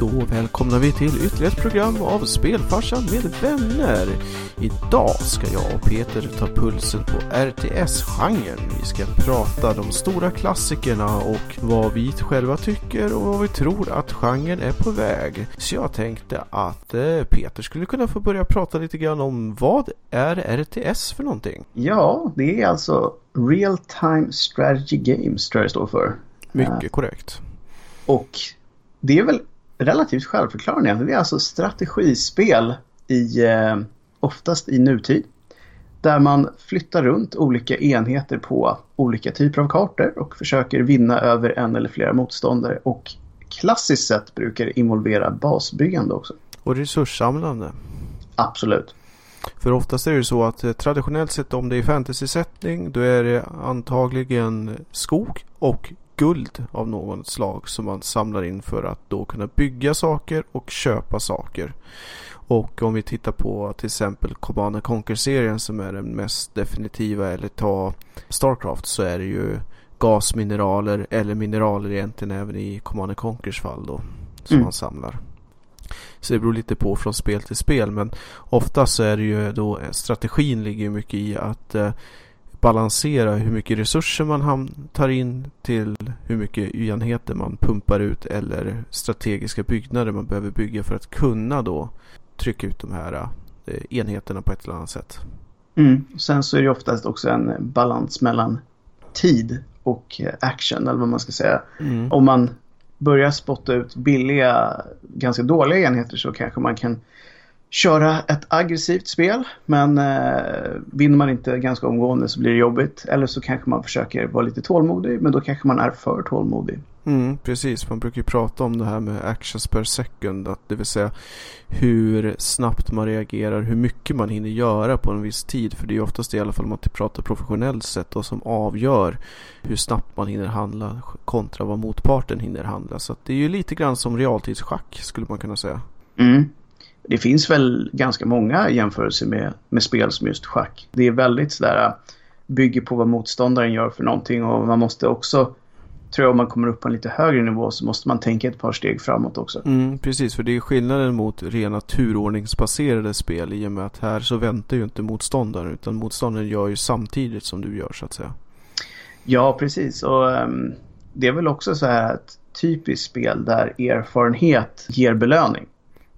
då välkomnar vi till ytterligare ett program av Spelfarsan med vänner. Idag ska jag och Peter ta pulsen på RTS-genren. Vi ska prata de stora klassikerna och vad vi själva tycker och vad vi tror att genren är på väg. Så jag tänkte att eh, Peter skulle kunna få börja prata lite grann om vad är RTS för någonting? Ja, det är alltså Real Time Strategy Games tror jag det står för. Mycket korrekt. Och det är väl relativt självförklarande. Det är alltså strategispel i eh, oftast i nutid. Där man flyttar runt olika enheter på olika typer av kartor och försöker vinna över en eller flera motståndare. Och klassiskt sett brukar det involvera basbyggande också. Och resurssamlande. Absolut. För oftast är det så att eh, traditionellt sett om det är fantasysättning då är det antagligen skog och guld av något slag som man samlar in för att då kunna bygga saker och köpa saker. Och om vi tittar på till exempel Command Conquer-serien som är den mest definitiva eller ta Starcraft så är det ju gasmineraler eller mineraler egentligen även i Command Conquers fall då som mm. man samlar. Så det beror lite på från spel till spel men ofta så är det ju då strategin ligger mycket i att eh, balansera hur mycket resurser man tar in till hur mycket enheter man pumpar ut eller strategiska byggnader man behöver bygga för att kunna då trycka ut de här eh, enheterna på ett eller annat sätt. Mm. Sen så är det oftast också en balans mellan tid och eh, action eller vad man ska säga. Mm. Om man börjar spotta ut billiga, ganska dåliga enheter så kanske man kan köra ett aggressivt spel. Men eh, vinner man inte ganska omgående så blir det jobbigt. Eller så kanske man försöker vara lite tålmodig. Men då kanske man är för tålmodig. Mm, precis, man brukar ju prata om det här med actions per second. Att det vill säga hur snabbt man reagerar, hur mycket man hinner göra på en viss tid. För det är ju oftast i alla fall om man pratar professionellt sett och som avgör hur snabbt man hinner handla kontra vad motparten hinner handla. Så det är ju lite grann som realtidsschack skulle man kunna säga. Mm det finns väl ganska många jämförelser med, med spel som just schack. Det är väldigt sådär bygger på vad motståndaren gör för någonting och man måste också tror jag om man kommer upp på en lite högre nivå så måste man tänka ett par steg framåt också. Mm, precis, för det är skillnaden mot rena turordningsbaserade spel i och med att här så väntar ju inte motståndaren utan motståndaren gör ju samtidigt som du gör så att säga. Ja, precis och um, det är väl också så här ett typiskt spel där erfarenhet ger belöning.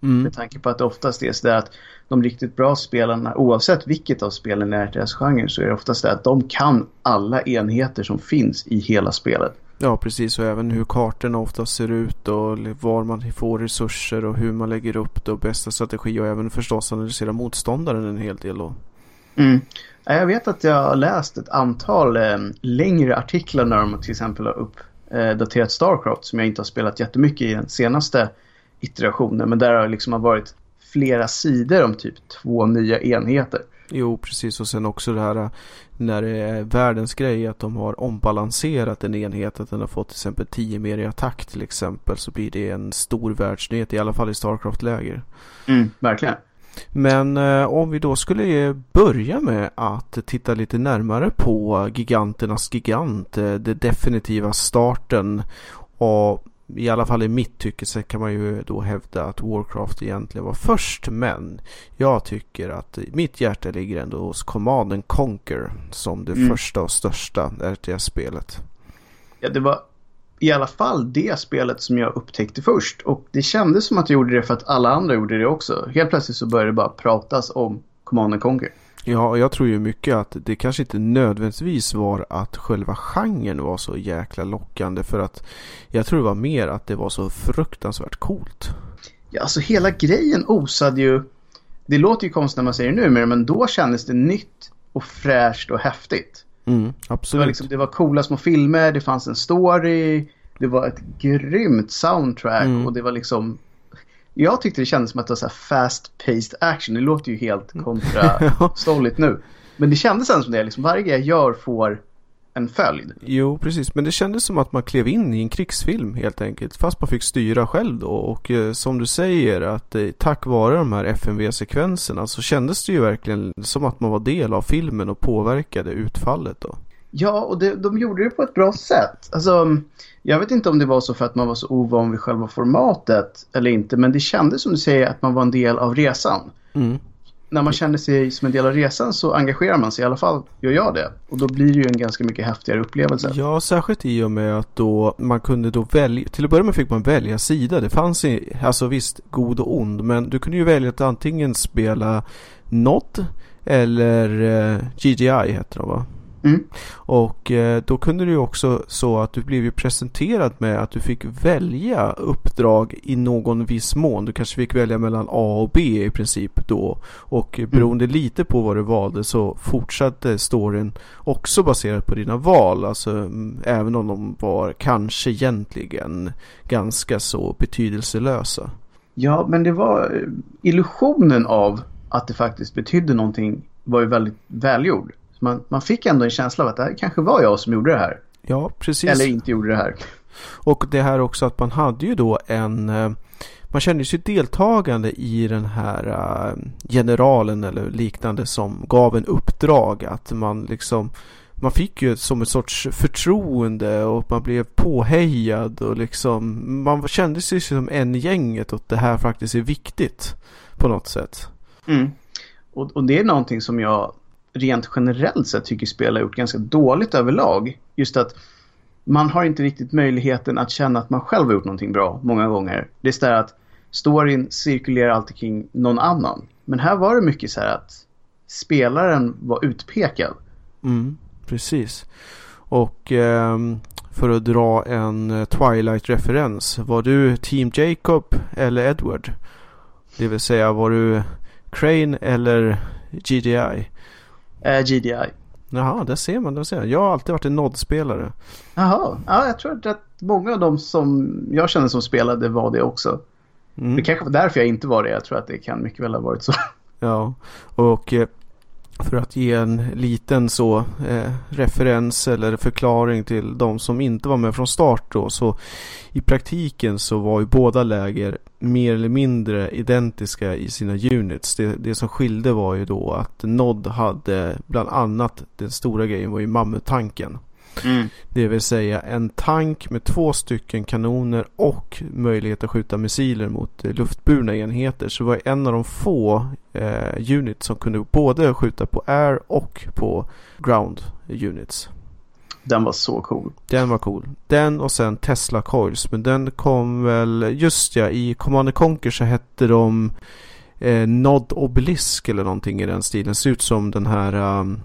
Mm. Med tanke på att det oftast är så att de riktigt bra spelarna, oavsett vilket av spelen i RTS-genren, så är det oftast det att de kan alla enheter som finns i hela spelet. Ja, precis. Och även hur kartorna ofta ser ut och var man får resurser och hur man lägger upp det och bästa strategi och även förstås analysera motståndaren en hel del. Då. Mm. Jag vet att jag har läst ett antal eh, längre artiklar när de till exempel har uppdaterat eh, Starcraft som jag inte har spelat jättemycket i den senaste iterationer. Men där har det liksom varit flera sidor om typ två nya enheter. Jo, precis. Och sen också det här äh, när det är världens grej att de har ombalanserat en enhet. Att den har fått till exempel 10 mer i attack till exempel. Så blir det en stor världsnyhet i alla fall i Starcraft-läger. Mm, verkligen. Men eh, om vi då skulle börja med att titta lite närmare på giganternas gigant. Eh, det definitiva starten. Och i alla fall i mitt tycke så kan man ju då hävda att Warcraft egentligen var först. Men jag tycker att mitt hjärta ligger ändå hos Command Conquer som det mm. första och största RTS-spelet. Ja, det var i alla fall det spelet som jag upptäckte först. Och det kändes som att jag gjorde det för att alla andra gjorde det också. Helt plötsligt så började det bara pratas om Command Conquer. Ja, jag tror ju mycket att det kanske inte nödvändigtvis var att själva genren var så jäkla lockande. För att jag tror det var mer att det var så fruktansvärt coolt. Ja, alltså hela grejen osade ju... Det låter ju konstigt när man säger det nu, men då kändes det nytt och fräscht och häftigt. Mm, absolut. Det var, liksom, det var coola små filmer, det fanns en story, det var ett grymt soundtrack mm. och det var liksom jag tyckte det kändes som att det var så fast-paced action. Det låter ju helt mm. kontrastolligt nu. Men det kändes ändå som det. Liksom, varje grej jag gör får en följd. Jo, precis. Men det kändes som att man klev in i en krigsfilm helt enkelt. Fast man fick styra själv då. Och eh, som du säger att eh, tack vare de här FMV-sekvenserna så kändes det ju verkligen som att man var del av filmen och påverkade utfallet då. Ja, och det, de gjorde det på ett bra sätt. Alltså, jag vet inte om det var så för att man var så ovan vid själva formatet eller inte. Men det kändes som du säger att man var en del av resan. Mm. När man känner sig som en del av resan så engagerar man sig. I alla fall gör jag det. Och då blir det ju en ganska mycket häftigare upplevelse. Ja, särskilt i och med att då man kunde då välja. Till att börja med fick man välja sida. Det fanns i, alltså visst god och ond. Men du kunde ju välja att antingen spela Nod eller eh, GGI heter det va? Mm. Och eh, då kunde ju också så att du blev ju presenterad med att du fick välja uppdrag i någon viss mån. Du kanske fick välja mellan A och B i princip då. Och beroende mm. lite på vad du valde så fortsatte storyn också baserat på dina val. Alltså mm, även om de var kanske egentligen ganska så betydelselösa. Ja, men det var eh, illusionen av att det faktiskt betydde någonting var ju väldigt välgjord man, man fick ändå en känsla av att det här kanske var jag som gjorde det här. Ja, precis. Eller inte gjorde det här. Och det här också att man hade ju då en... Eh, man kände sig deltagande i den här uh, generalen eller liknande som gav en uppdrag. Att man liksom... Man fick ju som ett sorts förtroende och man blev påhejad och liksom... Man kände sig som en gänget och att det här faktiskt är viktigt på något sätt. Mm. Och, och det är någonting som jag rent generellt sett tycker spel har gjort ganska dåligt överlag. Just att man har inte riktigt möjligheten att känna att man själv har gjort någonting bra många gånger. Det är så där att storyn cirkulerar alltid kring någon annan. Men här var det mycket så här att spelaren var utpekad. Mm, precis. Och eh, för att dra en eh, Twilight-referens. Var du Team Jacob eller Edward? Det vill säga var du Crane eller GDI? Eh, GDI. Jaha, där ser man. Där ser man. Jag har alltid varit en Nod-spelare. Jaha, ja, jag tror att många av dem som jag känner som spelade var det också. Mm. Det kanske var därför jag inte var det. Jag tror att det kan mycket väl ha varit så. Ja, och eh, för att ge en liten så eh, referens eller förklaring till de som inte var med från start då. Så i praktiken så var ju båda läger mer eller mindre identiska i sina units. Det, det som skilde var ju då att Nod hade bland annat den stora grejen var ju mammuttanken. Mm. Det vill säga en tank med två stycken kanoner och möjlighet att skjuta missiler mot eh, luftburna enheter. Så det var en av de få eh, units som kunde både skjuta på air och på ground units. Den var så cool. Den var cool. Den och sen Tesla Coils. Men den kom väl, just ja, i Command Conquer så hette de eh, Nod Obelisk eller någonting i den stilen. Ser ut som den här um,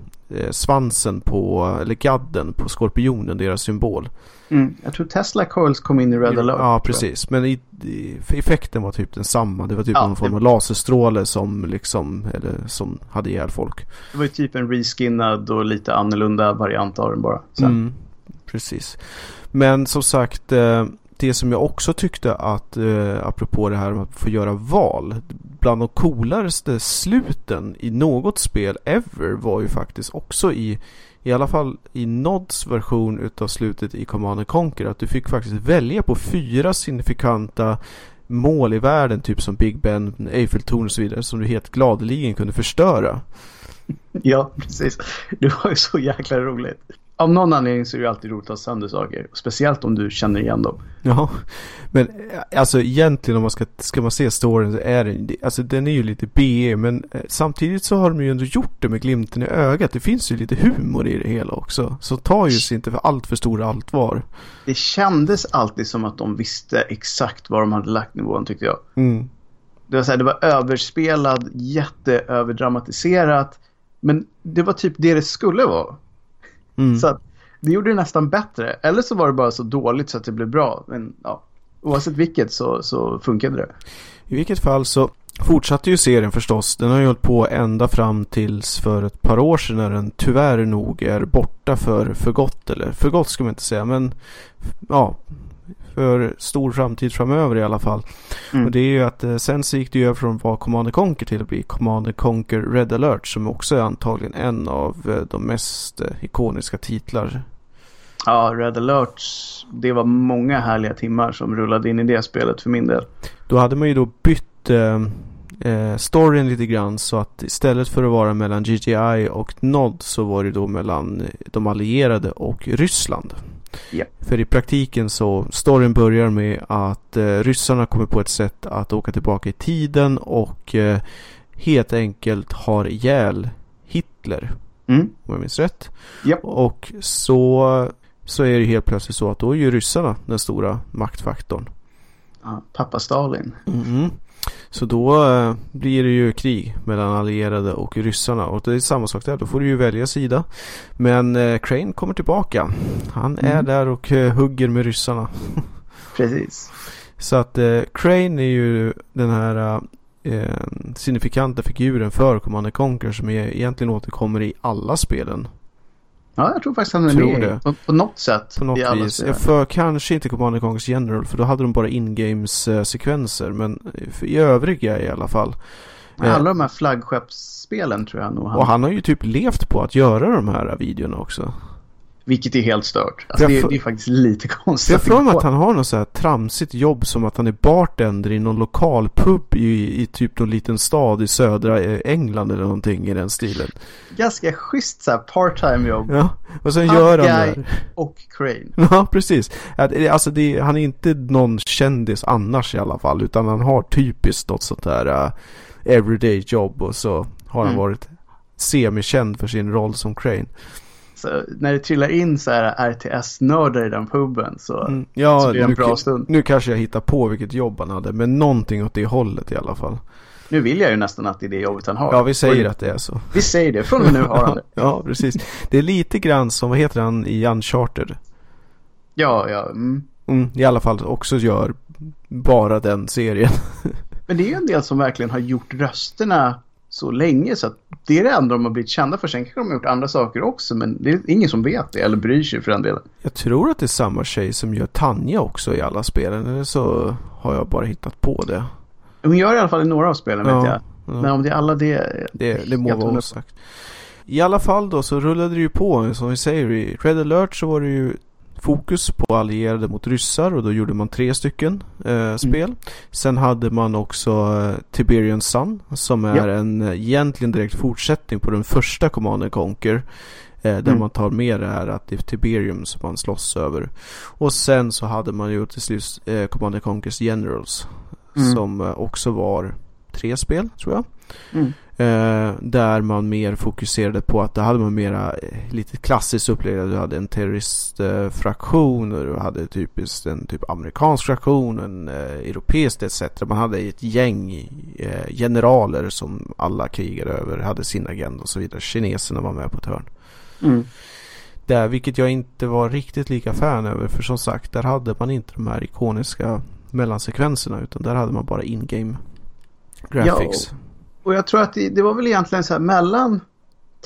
svansen på, eller gadden på skorpionen, deras symbol. Mm. Jag tror Tesla Coils kom in i Red Alert. Ja, precis. Men i, i, effekten var typ densamma. Det var typ ja, någon form av laserstråle som liksom, eller som hade ihjäl folk. Det var ju typ en reskinnad och lite annorlunda variant av den bara. Mm, precis. Men som sagt, eh, det som jag också tyckte att, eh, apropå det här med att få göra val, bland de coolaste sluten i något spel ever var ju faktiskt också i i alla fall i Nods version utav slutet i Command Conquer att du fick faktiskt välja på fyra signifikanta mål i världen typ som Big Ben, Eiffeltorn och så vidare som du helt gladeligen kunde förstöra. Ja, precis. Det var ju så jäkla roligt av någon anledning så är det alltid roligt att ha sönder saker. Speciellt om du känner igen dem. Ja, men alltså egentligen om man ska, ska man se storyn så är den, alltså den är ju lite BE men eh, samtidigt så har de ju ändå gjort det med glimten i ögat. Det finns ju lite humor i det hela också. Så ta ju sig inte för allt för stora allt var. Det kändes alltid som att de visste exakt var de hade lagt nivån tyckte jag. Mm. Det var, så här, det var överspelad, jätteöverdramatiserat. Men det var typ det det skulle vara. Mm. Så att, det gjorde det nästan bättre. Eller så var det bara så dåligt så att det blev bra. Men ja, oavsett vilket så, så funkade det. I vilket fall så fortsatte ju serien förstås. Den har ju hållit på ända fram tills för ett par år sedan när den tyvärr nog är borta för, för gott. Eller för gott ska man inte säga men ja, för stor framtid framöver i alla fall. Mm. Och det är ju att eh, sen så gick det ju över från att vara Command Conquer till att bli Command Conquer Red Alert som också är antagligen en av eh, de mest eh, ikoniska titlar. Ja, Red Alert, det var många härliga timmar som rullade in i det spelet för min del. Då hade man ju då bytt eh, eh, storyn lite grann så att istället för att vara mellan GGI och NOD så var det då mellan de allierade och Ryssland. Yep. För i praktiken så, storyn börjar med att eh, ryssarna kommer på ett sätt att åka tillbaka i tiden och eh, helt enkelt har ihjäl Hitler. Mm. Om jag minns rätt. Yep. Och så, så är det helt plötsligt så att då är ju ryssarna den stora maktfaktorn. Ja, pappa Stalin. Mm. Så då eh, blir det ju krig mellan allierade och ryssarna och det är samma sak där. Då får du ju välja sida. Men eh, Crane kommer tillbaka. Han är Mm. där och eh, hugger med ryssarna. Precis. Så att Crane är ju den här eh, signifikanta figuren för Command Conquer som egentligen återkommer i alla spelen. Ja, jag tror faktiskt han är Tror det. På, på något sätt. På något vis. Jag för kanske inte Command Conquers General för då hade de bara in-games eh, sekvenser. Men för, i övriga i alla fall. Men Alla de här flaggskeppsspelen tror jag nog han... Och han har ju typ levt på att göra de här videorna också. Vilket är helt stört. Alltså, det, för- det är faktiskt lite konstigt. jag mig att han har något så här tramsigt jobb som att han är bartender i någon lokal pub i, i typ någon liten stad i södra eh, England eller någonting i den stilen. Ganska schysst så här part-time jobb. Ja, och sen Hot gör han det. Och Crane. Ja, precis. Alltså det, han är inte någon kändis annars i alla fall. Utan han har typiskt något sånt där uh, everyday jobb. Och så har han Mm. varit semikänd för sin roll som Crane. Så när det trillar in så här RTS-nördar i den puben så, Mm, så ja, blir det en nu, bra stund. nu kanske jag hittar på vilket jobb han hade. Men någonting åt det hållet i alla fall. Nu vill jag ju nästan att det är det jobbet han har. Ja, vi säger Och att det är så. Vi säger det, från och nu har han det. ja, precis. Det är lite grann som, vad heter han i Uncharted? Ja, ja. Mm. Mm, I alla fall också gör bara den serien. Men det är ju en del som verkligen har gjort rösterna så länge så att det är det enda de har blivit kända för. Sen kanske de har gjort andra saker också men det är ingen som vet det eller bryr sig för den delen. Jag tror att det är samma tjej som gör Tanja också i alla spelen. Eller så har jag bara hittat på det. Hon gör i alla fall i några av spelen vet jag. Ja, Men om det är alla det... det, det må vara osagt. I alla fall då så rullade det ju på. Som vi säger i Red alert så var det ju fokus på allierade mot ryssar och då gjorde man tre stycken eh, spel. Sen hade man också eh, Tiberian Sun som är Ja. en eh, egentligen direkt fortsättning på den första Command and Conquer. Eh, där Mm. man tar med det här att det är Tiberium som man slåss över. Och sen så hade man ju till slut eh, Command and Conquers Generals. Mm. Som eh, också var tre spel tror jag. Mm. Eh, där man mer fokuserade på att det hade man mera eh, lite klassiskt upplägg. Du hade en terroristfraktion och du hade typiskt en typ amerikansk fraktion, en eh, europeisk etc. Man hade ett gäng eh, generaler som alla krigade över, hade sin agenda och så vidare. Kineserna var med på ett hörn. Mm. Där, vilket jag inte var riktigt lika fan över. För som sagt, där hade man inte de här ikoniska mellansekvenserna. Utan där hade man bara in-game graphics. Och jag tror att det, det var väl egentligen så här mellan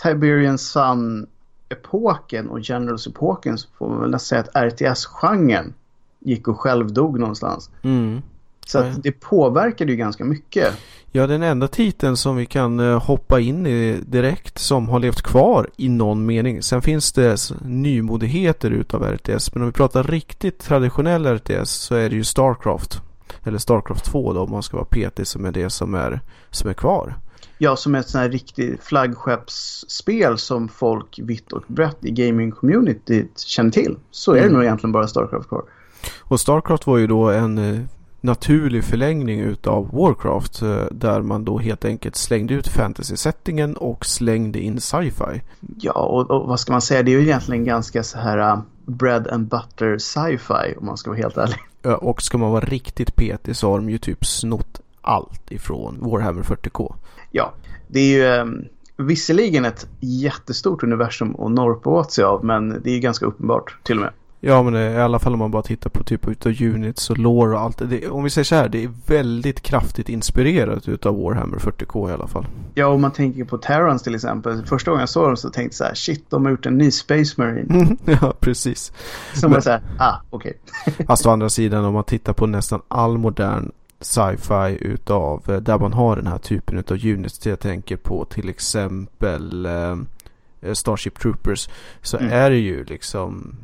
Tiberian Sun-epoken och Generals-epoken så får man väl nästan säga att RTS-genren gick och själv dog någonstans. Mm. Så Ja. att det påverkade ju ganska mycket. Ja, den enda titeln som vi kan eh, hoppa in i direkt som har levt kvar i någon mening. Sen finns det nymodigheter utav RTS. Men om vi pratar riktigt traditionell RTS så är det ju Starcraft. Eller Starcraft 2 då om man ska vara petig som är det som är, som är kvar. Ja, som ett sånt här riktigt flaggskeppsspel som folk vitt och brett i gaming-communityt känner till. Så är det Mm. nog egentligen bara Starcraft kvar. Och Starcraft var ju då en eh, naturlig förlängning utav Warcraft. eh, Där man då helt enkelt slängde ut fantasy-settingen och slängde in sci-fi. Ja, och, och vad ska man säga? Det är ju egentligen ganska så här uh, bread and butter sci-fi om man ska vara helt ärlig. Eh, och ska man vara riktigt petig så har de ju typ snott allt ifrån Warhammer 40K. Ja, det är ju um, visserligen ett jättestort universum att norpa åt sig av, men det är ju ganska uppenbart till och med. Ja men eh, i alla fall om man bara tittar på typ utav units och lore och allt. Det, om vi säger så här, det är väldigt kraftigt inspirerat utav Warhammer 40K i alla fall. Ja, om man tänker på Terrans till exempel. Första gången jag såg dem så tänkte jag så här, shit, de har gjort en ny Space Marine. ja precis. Som var så här, ah, okej. Fast å andra sidan om man tittar på nästan all modern sci-fi utav eh, där man har den här typen utav units. Jag tänker på till exempel eh, Starship Troopers. Så Mm. är det ju liksom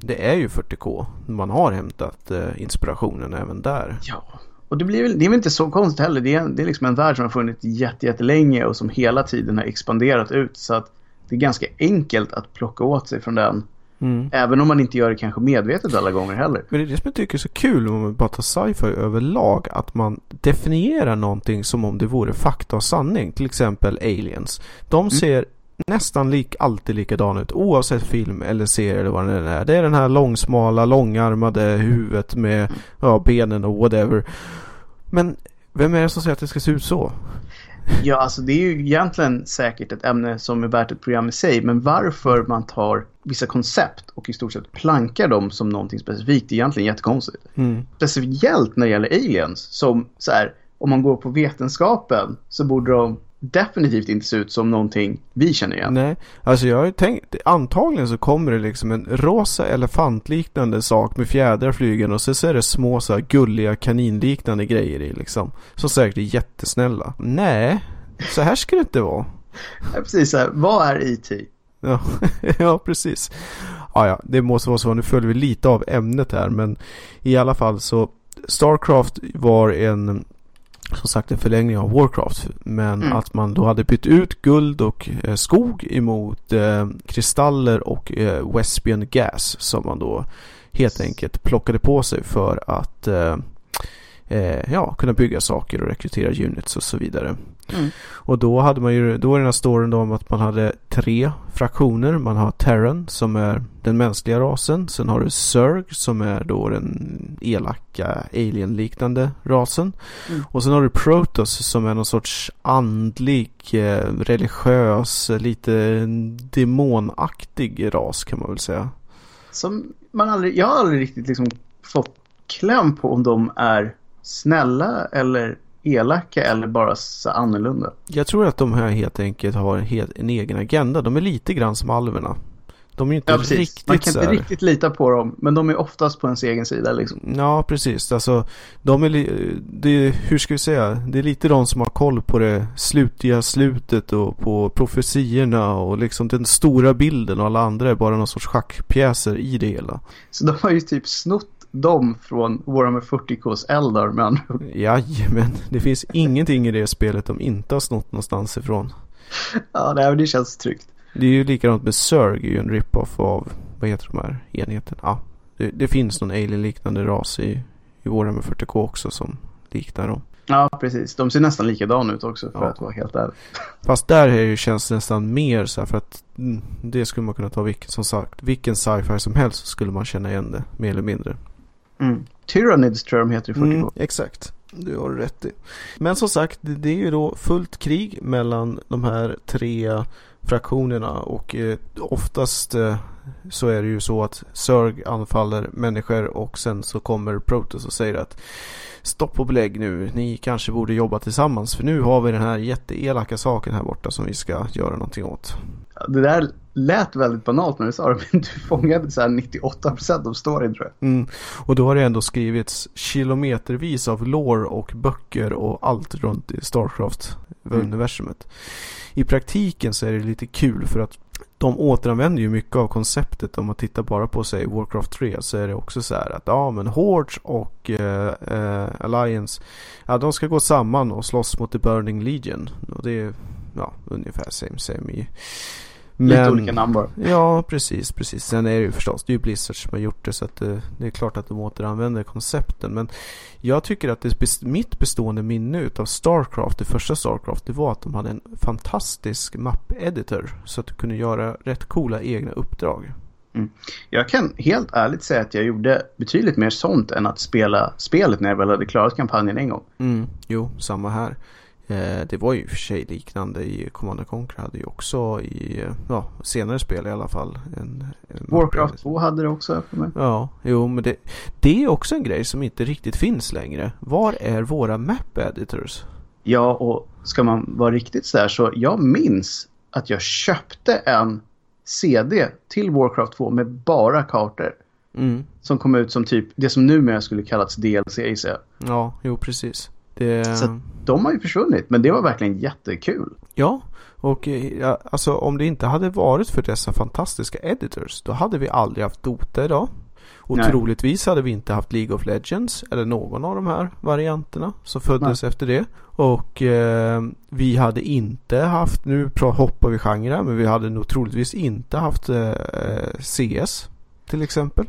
det är ju 40K. Man har hämtat eh, inspirationen även där. Ja, och det, blir väl, det är väl inte så konstigt heller. Det är, det är liksom en värld som har funnits jättelänge och som hela tiden har expanderat ut. Så att det är ganska enkelt att plocka åt sig från den. Mm. Även om man inte gör det kanske medvetet alla gånger heller. Men det är det som jag tycker är så kul om man bara tar sci-fi överlag. Att man definierar någonting som om det vore fakta och sanning. Till exempel aliens. De mm. Nästan lik, alltid likadan ut oavsett film eller serie eller vad det är. Det är den här långsmala, långarmade huvudet med ja, benen och whatever. Men vem är det som säger att det ska se ut så? Ja, alltså det är ju egentligen säkert ett ämne som är värt ett program i sig. Men varför man tar vissa koncept och i stort sett plankar dem som någonting specifikt är egentligen jättekonstigt. Mm. Speciellt när det gäller aliens som så här, om man går på vetenskapen så borde de definitivt inte se ut som någonting vi känner igen. Nej, alltså jag har tänkt, antagligen så kommer det liksom en rosa elefantliknande sak med fjädrar flygande och så är det små så här gulliga kaninliknande grejer i liksom. Som säkert är jättesnälla. Nej, så här ska det inte vara. Ja, precis, så här, vad är IT? Ja, ja, precis. Ja, ja, det måste vara så. Nu följer vi lite av ämnet här, men i alla fall så Starcraft var en som sagt en förlängning av Warcraft. Men mm. att man då hade bytt ut guld och eh, skog emot eh, kristaller och eh, Wespian Gas som man då helt enkelt plockade på sig för att eh, eh, ja, kunna bygga saker och rekrytera units och så vidare. Mm. Och då hade man ju, då är den här storyn då om att man hade tre fraktioner. Man har Terran som är den mänskliga rasen. Sen har du Zerg som är då den elaka alien-liknande rasen. Mm. Och sen har du Protoss som är någon sorts andlig, eh, religiös, lite demonaktig ras kan man väl säga. Som man aldrig, jag har aldrig riktigt liksom fått kläm på om de är snälla eller elaka eller bara så annorlunda. Jag tror att de här helt enkelt har en, en egen agenda. De är lite grann som alverna. De är inte ja, riktigt Man kan inte riktigt lita på dem. Men de är oftast på ens egen sida liksom. Ja, precis. Alltså, de är, det, hur ska vi säga? Det är lite de som har koll på det slutiga slutet och på profetiorna och liksom den stora bilden och alla andra är bara någon sorts schackpjäser i det hela. Så de har ju typ snott dem från Warhammer 40Ks Eldar med andra ord. Jajamän, det finns ingenting i det spelet de inte har snott någonstans ifrån. Ja, nej, det känns tryggt. Det är ju likadant med Zerg, är ju en rip-off av, vad heter de här enheterna? Ja, det, det finns någon alien-liknande ras i, i Warhammer 40K också som liknar dem. Ja, precis. De ser nästan likadana ut också för ja. att vara helt ärlig. Fast där är det, känns det nästan mer så här för att mm, det skulle man kunna ta vilken, som sagt, vilken sci-fi som helst så skulle man känna igen det mer eller mindre. Mm. Tyranids tror jag de heter i 40 mm, Exakt, du har rätt i. Men som sagt, det är ju då fullt krig mellan de här tre fraktionerna och eh, oftast eh, så är det ju så att Zerg anfaller människor och sen så kommer Protoss och säger att stopp och belägg nu, ni kanske borde jobba tillsammans för nu har vi den här jätteelaka saken här borta som vi ska göra någonting åt. Det där lät väldigt banalt när du sa det, men du fångade så här 98% av storyn tror jag. Mm. Och då har det ändå skrivits kilometervis av lore och böcker och allt runt i Starcraft-universumet. Mm. I praktiken så är det lite kul för att de återanvänder ju mycket av konceptet. Om man tittar bara på sig Warcraft 3 så är det också så här att ja men Hordes och eh, eh, Alliance ja de ska gå samman och slåss mot The Burning Legion. Och det är ja ungefär same same i men, Lite olika namn bara. Ja, precis, precis. Sen är det ju förstås, det är ju Blizzard som har gjort det så att det, det är klart att de återanvänder koncepten. Men jag tycker att det, mitt bestående minne av Starcraft, det första Starcraft, det var att de hade en fantastisk mapp-editor. Så att du kunde göra rätt coola egna uppdrag. Mm. Jag kan helt ärligt säga att jag gjorde betydligt mer sånt än att spela spelet när jag väl hade klarat kampanjen en gång. Mm, jo, samma här. Eh, det var ju för sig liknande i Command Conquer hade ju också i ja, senare spel i alla fall. En, en Warcraft 2 hade det också för mig. Ja, jo men det, det är också en grej som inte riktigt finns längre. Var är våra map editors? Ja, och ska man vara riktigt så här så jag minns att jag köpte en CD till Warcraft 2 med bara kartor. Mm. Som kom ut som typ det som numera skulle kallats DLC jag. Ja, jo precis. Det... Så de har ju försvunnit, men det var verkligen jättekul. Ja, och ja, alltså om det inte hade varit för dessa fantastiska editors, då hade vi aldrig haft Dota idag. Och Nej. troligtvis hade vi inte haft League of Legends eller någon av de här varianterna som föddes Nej. efter det. Och eh, vi hade inte haft, nu hoppar vi genrer, men vi hade nog troligtvis inte haft eh, CS till exempel.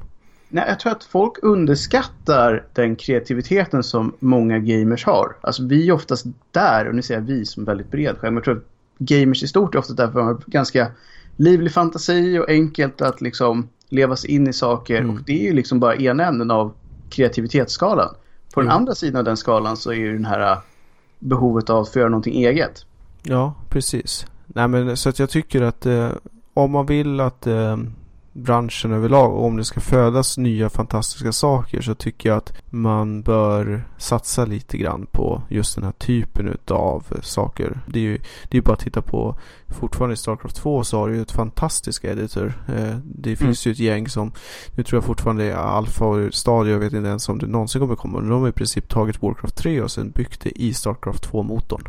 Nej, jag tror att folk underskattar den kreativiteten som många gamers har. Alltså vi är oftast där, och nu säger jag vi som väldigt bred själv, men jag tror att gamers i stort är ofta därför har ganska livlig fantasi och enkelt att liksom leva sig in i saker. Mm. Och det är ju liksom bara ena änden av kreativitetsskalan. På mm. den andra sidan av den skalan så är ju den här äh, behovet av att få göra någonting eget. Ja, precis. Nej men så att jag tycker att eh, om man vill att eh, branschen överlag och om det ska födas nya fantastiska saker så tycker jag att man bör satsa lite grann på just den här typen av saker. Det är ju det är bara att titta på fortfarande i Starcraft 2 så har du ju ett fantastiska editor. Eh, det mm. finns mm. ju ett gäng som nu tror jag fortfarande är alfa och stadie. Jag vet inte ens om det någonsin kommer komma. Men de har i princip tagit Warcraft 3 och sen byggt det i Starcraft 2-motorn.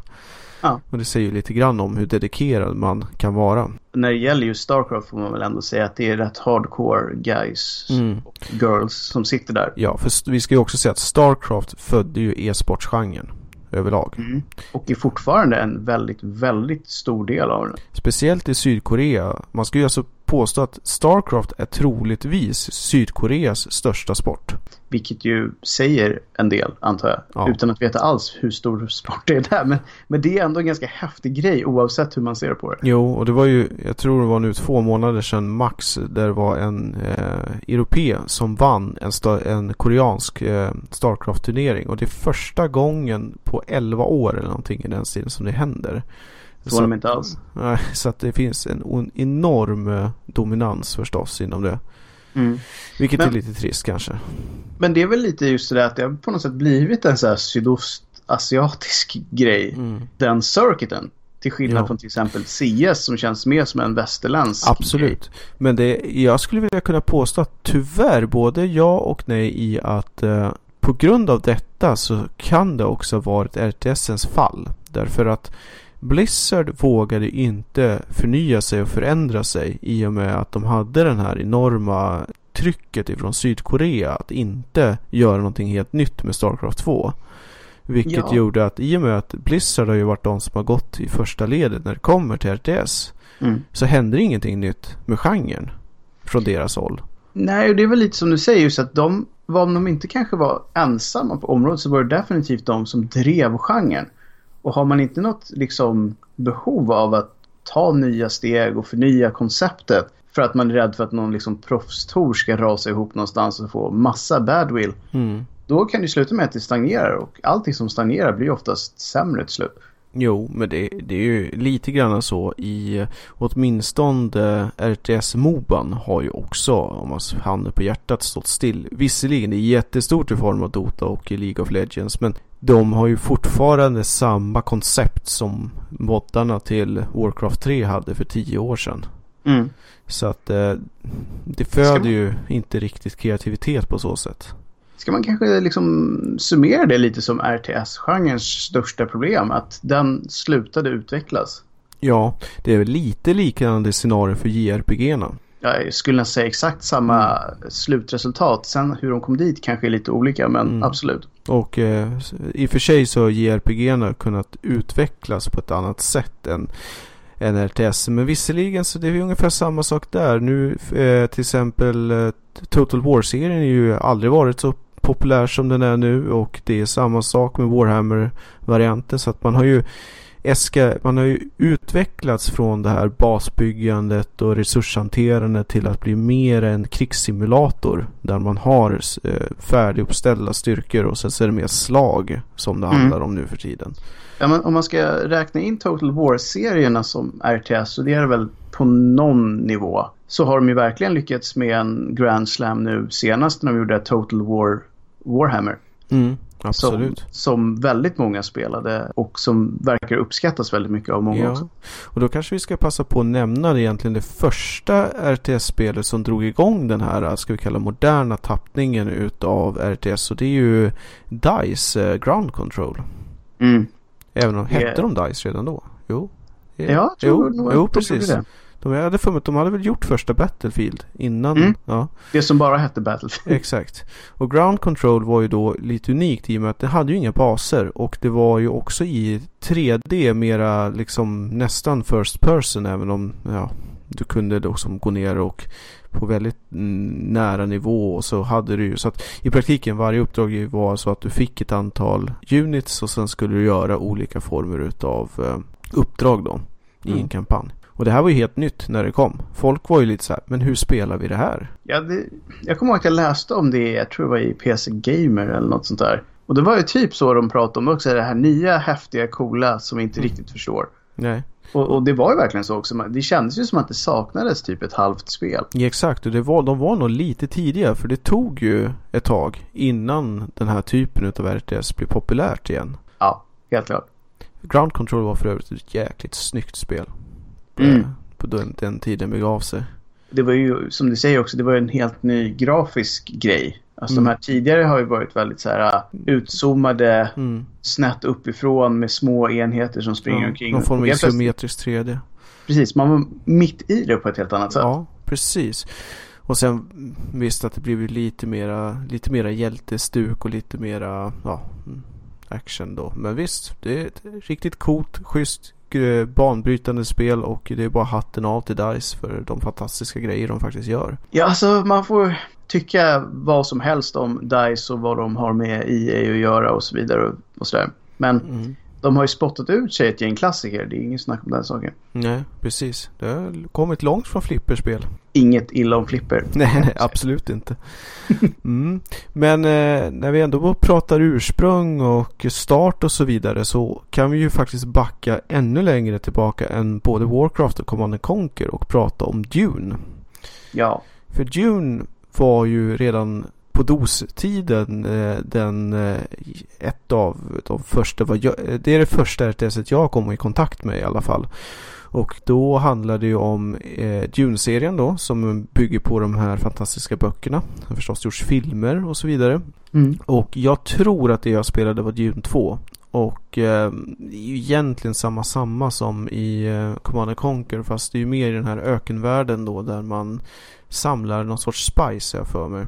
Ja. Och det säger ju lite grann om hur dedikerad man kan vara. När det gäller just Starcraft får man väl ändå säga att det är rätt hardcore guys mm. och girls som sitter där. Ja, för vi ska ju också säga att Starcraft födde ju e-sportsgenren överlag. Mm. Och är fortfarande en väldigt, väldigt stor del av den. Speciellt i Sydkorea. Man ska ju alltså påstå att Starcraft är troligtvis Sydkoreas största sport. Vilket ju säger en del, antar jag. Ja. Utan att veta alls hur stor sport det är där. Men, men det är ändå en ganska häftig grej oavsett hur man ser på det. Jo, och det var ju, jag tror det var nu två månader sedan max. Där det var en eh, europe som vann en, en koreansk eh, Starcraft-turnering. Och det är första gången på 11 år eller någonting i den stilen som det händer. Så de inte alls. Nej, så att det finns en enorm eh, dominans förstås inom det. Mm. Vilket men, är lite trist kanske. Men det är väl lite just det där att det har på något sätt blivit en så här sydostasiatisk grej. Mm. Den circuiten. Till skillnad ja. från till exempel CS som känns mer som en västerländsk Absolut. Grej. Men det, jag skulle vilja kunna påstå att tyvärr både ja och nej i att eh, på grund av detta så kan det också ha varit RTSens fall. Därför att Blizzard vågade inte förnya sig och förändra sig i och med att de hade den här enorma trycket ifrån Sydkorea att inte göra någonting helt nytt med Starcraft 2. Vilket ja. gjorde att i och med att Blizzard har ju varit de som har gått i första ledet när det kommer till RTS mm. så händer ingenting nytt med genren från deras håll. Nej, och det är väl lite som du säger just att de, om de inte kanske var ensamma på området så var det definitivt de som drev genren. Och har man inte något liksom, behov av att ta nya steg och förnya konceptet för att man är rädd för att någon liksom, proffstor ska rasa ihop någonstans och få massa badwill. Mm. Då kan det sluta med att det stagnerar och allting som stagnerar blir oftast sämre till slut. Jo, men det, det är ju lite grann så i åtminstone RTS-moban har ju också, om man handen på hjärtat, stått still. Visserligen, det är jättestort i form av Dota och League of Legends, men de har ju fortfarande samma koncept som moddarna till Warcraft 3 hade för tio år sedan. Mm. Så att eh, det föder man... ju inte riktigt kreativitet på så sätt. Ska man kanske liksom summera det lite som RTS-genrens största problem? Att den slutade utvecklas? Ja, det är väl lite liknande scenario för JRPG-erna. Jag skulle säga exakt samma mm. slutresultat. Sen hur de kom dit kanske är lite olika, men mm. absolut. Och eh, i och för sig så har JRPG kunnat utvecklas på ett annat sätt än, än RTS. Men visserligen så det är ungefär samma sak där. Nu eh, till exempel eh, Total War-serien har ju aldrig varit så populär som den är nu och det är samma sak med Warhammer-varianten så att man har ju Eska, man har ju utvecklats från det här basbyggandet och resurshanterandet till att bli mer en krigssimulator. Där man har eh, färdiguppställda styrkor och sen så är det mer slag som det mm. handlar om nu för tiden. Ja, men om man ska räkna in Total War-serierna som RTS så det är det väl på någon nivå. Så har de ju verkligen lyckats med en Grand Slam nu senast när de gjorde Total War Warhammer. Mm. Absolut. Som, som, väldigt många spelade och som verkar uppskattas väldigt mycket av många ja. också. Och då kanske vi ska passa på att nämna egentligen det första RTS-spelet som drog igång den här, ska vi kalla moderna tappningen utav RTS. Och det är ju DICE uh, Ground Control. Mm. Även om, hette yeah. de DICE redan då? Jo. Ja, jag tror jo, jo, precis. Det. De hade för mig att de hade väl gjort första Battlefield innan. Mm. Ja, Det som bara hette Battlefield. exakt. Och Ground Control var ju då lite unikt i och med att det hade ju inga baser. Och det var ju också i 3D mera liksom nästan first person även om ja, du kunde då som gå ner och på väldigt nära nivå och så hade du ju så att i praktiken varje uppdrag var så att du fick ett antal units och sen skulle du göra olika former utav eh, uppdrag då i en Mm. kampanj. Och det här var ju helt nytt när det kom. Folk var ju lite så här, men hur spelar vi det här? Ja, det, jag kommer ihåg att jag läste om det, jag tror det var i PC Gamer eller något sånt där. Och det var ju typ så de pratade om också, det här nya, häftiga, coola som vi inte Mm. riktigt förstår. Nej, Och, och det var ju verkligen så också. Det kändes ju som att det saknades typ ett halvt spel. ja, exakt. Och det var, de var nog lite tidiga för det tog ju ett tag innan den här typen av RTS blev populärt igen. Ja, helt klart. Ground Control var för övrigt ett jäkligt snyggt spel. Mm. Eh, På den, den tiden begav sig. Det var ju, som du säger också, det var en helt ny grafisk grej. Alltså Mm. de här tidigare har ju varit väldigt så här uh, utzoomade, Mm. snett uppifrån med små enheter som springer Ja, omkring. någon form av helt plötsligt- isometrisk 3D. Precis, man var mitt i det på ett helt annat sätt. Ja, precis. Och sen mm, visst att det blivit lite mera, lite mera hjältestuk och lite mera ja, mm, action då. Men visst, det är ett riktigt coolt, schysst, eh, banbrytande spel och det är bara hatten av till DICE för de fantastiska grejer de faktiskt gör. Ja, alltså man får tycka vad som helst om DICE och vad de har med EA att göra och så vidare och, och sådär. Men Mm. De har ju spottat ut sig ett gäng klassiker. Det är inget snack om den saken. Nej, precis. Det har kommit långt från flipperspel. Inget illa om flipper. Nej, nej, absolut inte. Mm. Men eh, när vi ändå pratar ursprung och start och så vidare så kan vi ju faktiskt backa ännu längre tillbaka än både Warcraft och Command and Conquer och prata om Dune. Ja, För Dune var ju redan på DOS-tiden eh, den eh, ett av de första, vad jag, eh, det är det första RTS jag kom i kontakt med i alla fall. Och då handlar det ju om eh, Dune-serien då som bygger på de här fantastiska böckerna. Det har förstås gjorts filmer och så vidare. mm. Och jag tror att det jag spelade var Dune 2. Och eh, det är ju egentligen samma samma som i eh, Command and Conquer fast det är ju mer i den här ökenvärlden då där man samlar någon sorts spice jag för mig.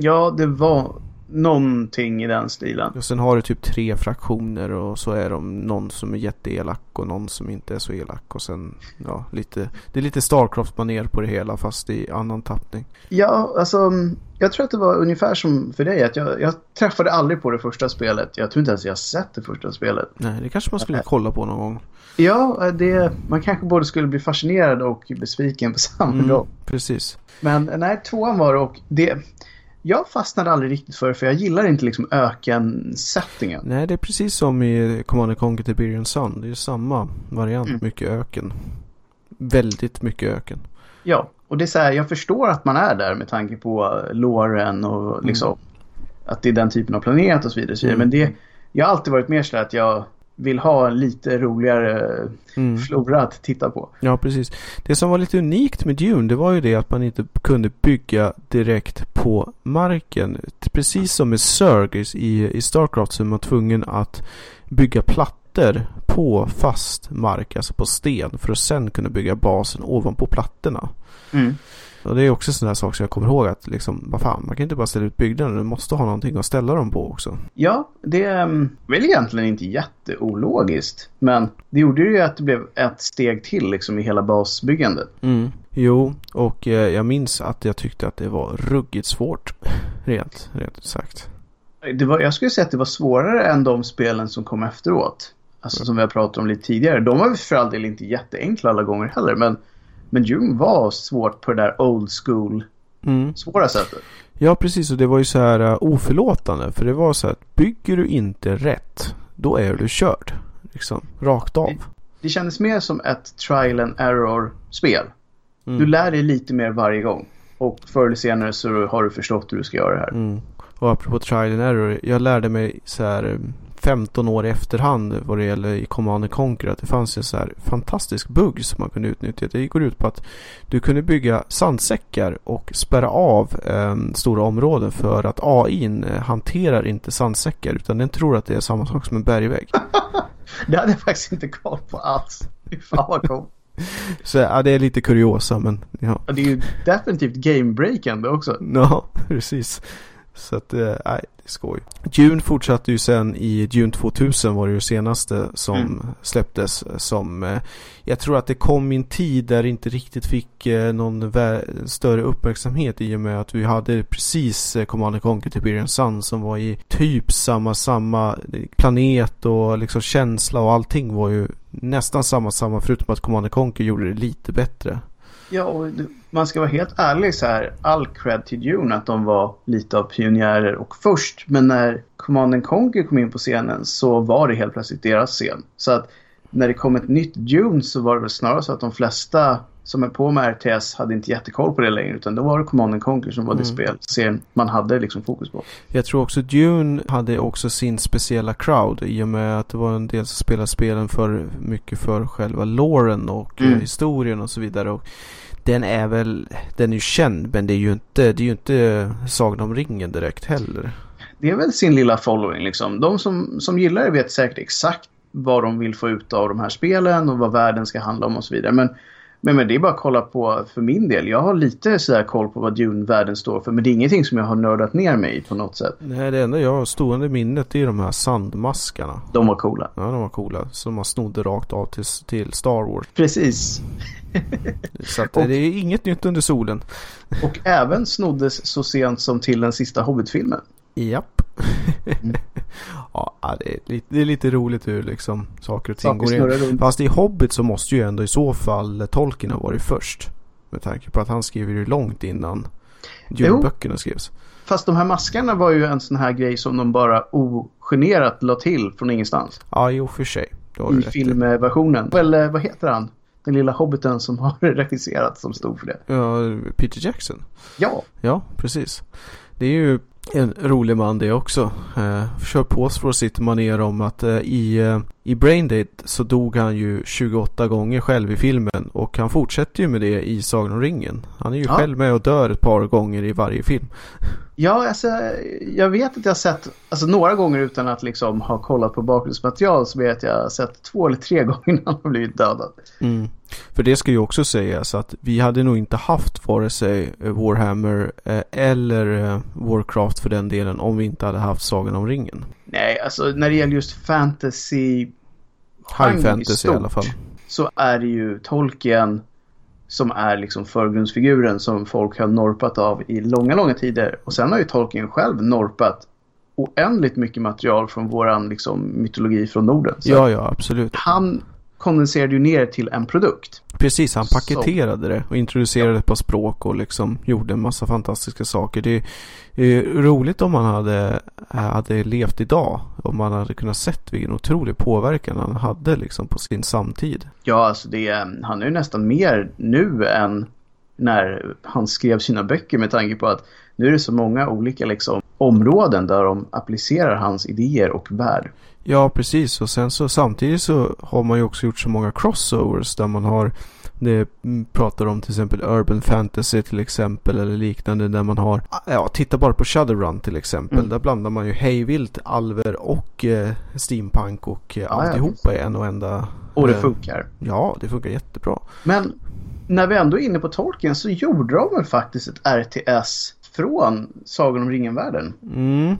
Ja det var någonting i den stilen. Och sen har du typ tre fraktioner och så är de någon som är jätteelak och någon som inte är så elak och sen ja lite Det är lite Starcraft-manér på det hela fast i annan tappning. Ja, alltså jag tror att det var ungefär som för dig. Att jag, jag träffade aldrig på det första spelet. Jag tror inte ens jag sett det första spelet. Nej, det kanske man skulle kolla på någon gång. Ja, det, man kanske både skulle bli fascinerad och besviken på samma Mm, gång. precis. Men nej, tvåan var det och det... Jag fastnade aldrig riktigt för det för jag gillar inte liksom öken-settingen. Nej, det är precis som i Command and Conquer Tiberian Sun. Det är ju samma variant. Mm. Mycket öken. Väldigt mycket öken. Ja, och det är så här, jag förstår att man är där med tanke på låren och liksom att det är den typen av planet och så vidare. Och så vidare. Mm. Men det, jag har alltid varit mer så att jag vill ha en lite roligare Mm. flora att titta på. Ja, precis. Det som var lite unikt med Dune, det var ju det att man inte kunde bygga direkt på marken. Precis som med Surges i, i Starcraft så är man tvungen att bygga plattor på fast mark, alltså på sten, för att sen kunna bygga basen ovanpå plattorna. Mm. Och det är också en sån där sak som jag kommer ihåg att liksom, vad fan, man kan inte bara ställa ut byggnader, du måste ha någonting att ställa dem på också. Ja, det är väl egentligen inte jätteologiskt. Men det gjorde ju att det blev ett steg till liksom i hela basbyggandet. Mm. Jo, och eh, jag minns att jag tyckte att det var ruggigt svårt. Rent, rent ut sagt. Det var, jag skulle säga att det var svårare än de spelen som kom efteråt. Alltså som vi har pratat om lite tidigare. De var för all del inte jätteenkla alla gånger heller. Men, men Doom var svårt på det där old school Mm. svåra sättet. Ja, precis. Och det var ju så här uh, oförlåtande. För det var så att bygger du inte rätt, då är du körd. Liksom, rakt av. Det kändes mer som ett trial and error spel. Mm. Du lär dig lite mer varje gång. Och förr eller senare så har du förstått hur du ska göra det här. Mm. Och apropå trial and error. Jag lärde mig så här eh, 15 år i efterhand vad det gäller i Command and Conquer att det fanns en så här fantastisk bugg som man kunde utnyttja. Det går ut på att du kunde bygga sandsäckar och spärra av eh, stora områden för att AI eh, hanterar inte sandsäckar utan den tror att det är samma sak som en bergvägg. Det hade jag faktiskt inte koll på alls. Fy fan vad coolt. Så ja, det är lite kuriosa men ja. ja det är ju definitivt game-breakande också. Ja, precis. Så att, eh, nej, det är skoj. Dune fortsatte ju sen i Dune 2000 var det ju senaste som mm. släpptes. Som, eh, jag tror att det kom i en tid där det inte riktigt fick eh, någon större uppmärksamhet i och med att vi hade precis Command Conquer Tiberian Sun som var i typ samma, samma planet och liksom känsla och allting var ju nästan samma, samma förutom att Command Conquer gjorde det lite bättre. Ja, och man ska vara helt ärlig så här. All cred till Dune att de var lite av pionjärer och först. Men när Command Conquer kom in på scenen så var det helt plötsligt deras scen. Så att när det kom ett nytt Dune så var det väl snarare så att de flesta som är på med RTS hade inte jättekoll på det längre utan då var det Command Conquer som var mm. det spel man hade liksom fokus på. Jag tror också Dune hade också sin speciella crowd i och med att det var en del som spelade spelen för mycket för själva loren och mm. historien och så vidare. Och den är väl, den är ju känd men det är ju inte, det är ju inte Sagan om ringen direkt heller. Det är väl sin lilla following liksom. De som, som gillar det vet säkert exakt vad de vill få ut av de här spelen och vad världen ska handla om och så vidare. Men men, men det är bara att kolla på för min del. Jag har lite sådär koll på vad Dune-världen står för. Men det är ingenting som jag har nördat ner mig i på något sätt. Nej, det enda jag har stående minnet är de här sandmaskarna. De var coola. Ja, de var coola. Som man snodde rakt av till, till Star Wars. Precis. så att, och, det är inget nytt under solen. och även snoddes så sent som till den sista Hobbit-filmen. Japp. Mm. ja, det är, lite, det är lite roligt hur liksom saker och ting saker går in. Fast i Hobbit så måste ju ändå i så fall Tolkien ha varit först. Med tanke på att han skriver ju långt innan julböckerna skrevs. Fast de här maskarna var ju en sån här grej som de bara ogenerat la till från ingenstans. Ja, jo för sig. I filmversionen. Eller vad heter han? Den lilla hobbiten som har regisserat som stod för det. Ja, Peter Jackson. Ja. Ja, precis. Det är ju en rolig man det också. Eh, kör på för sitt maner om att eh, i, eh, i Braindead så dog han ju 28 gånger själv i filmen och han fortsätter ju med det i Sagan om ringen. Han är ju ja. själv med och dör ett par gånger i varje film. Ja, alltså, jag vet att jag har sett alltså, några gånger utan att liksom ha kollat på bakgrundsmaterial så vet jag att jag har sett två eller tre gånger innan han har blivit dödad. Mm. För det ska ju också sägas att vi hade nog inte haft vare sig Warhammer eh, eller eh, Warcraft för den delen om vi inte hade haft Sagan om ringen. Nej, alltså när det gäller just fantasy... High fantasy stort, i alla fall. Så är det ju Tolkien som är liksom förgrundsfiguren som folk har norpat av i långa, långa tider. Och sen har ju Tolkien själv norpat oändligt mycket material från våran liksom, mytologi från Norden. Så ja, ja, absolut. Han kondenserade ju ner till en produkt. Precis, han paketerade det och introducerade ja. på språk och liksom gjorde en massa fantastiska saker. Det är roligt om han hade, hade levt idag. Om man hade kunnat sett vilken otrolig påverkan han hade liksom på sin samtid. Ja, alltså det, han är ju nästan mer nu än när han skrev sina böcker med tanke på att nu är det så många olika liksom, områden där de applicerar hans idéer och värld. Ja, precis. Och sen så samtidigt så har man ju också gjort så många crossovers där man har det pratar om till exempel Urban Fantasy till exempel eller liknande där man har Ja, titta bara på Shadowrun till exempel. Mm. Där blandar man ju hejvilt alver och eh, steampunk och eh, alltihopa i en och enda. Och det eh, funkar. Ja, det funkar jättebra. Men när vi ändå är inne på Tolkien så gjorde de väl faktiskt ett RTS från Sagan om ringen-världen. Mm,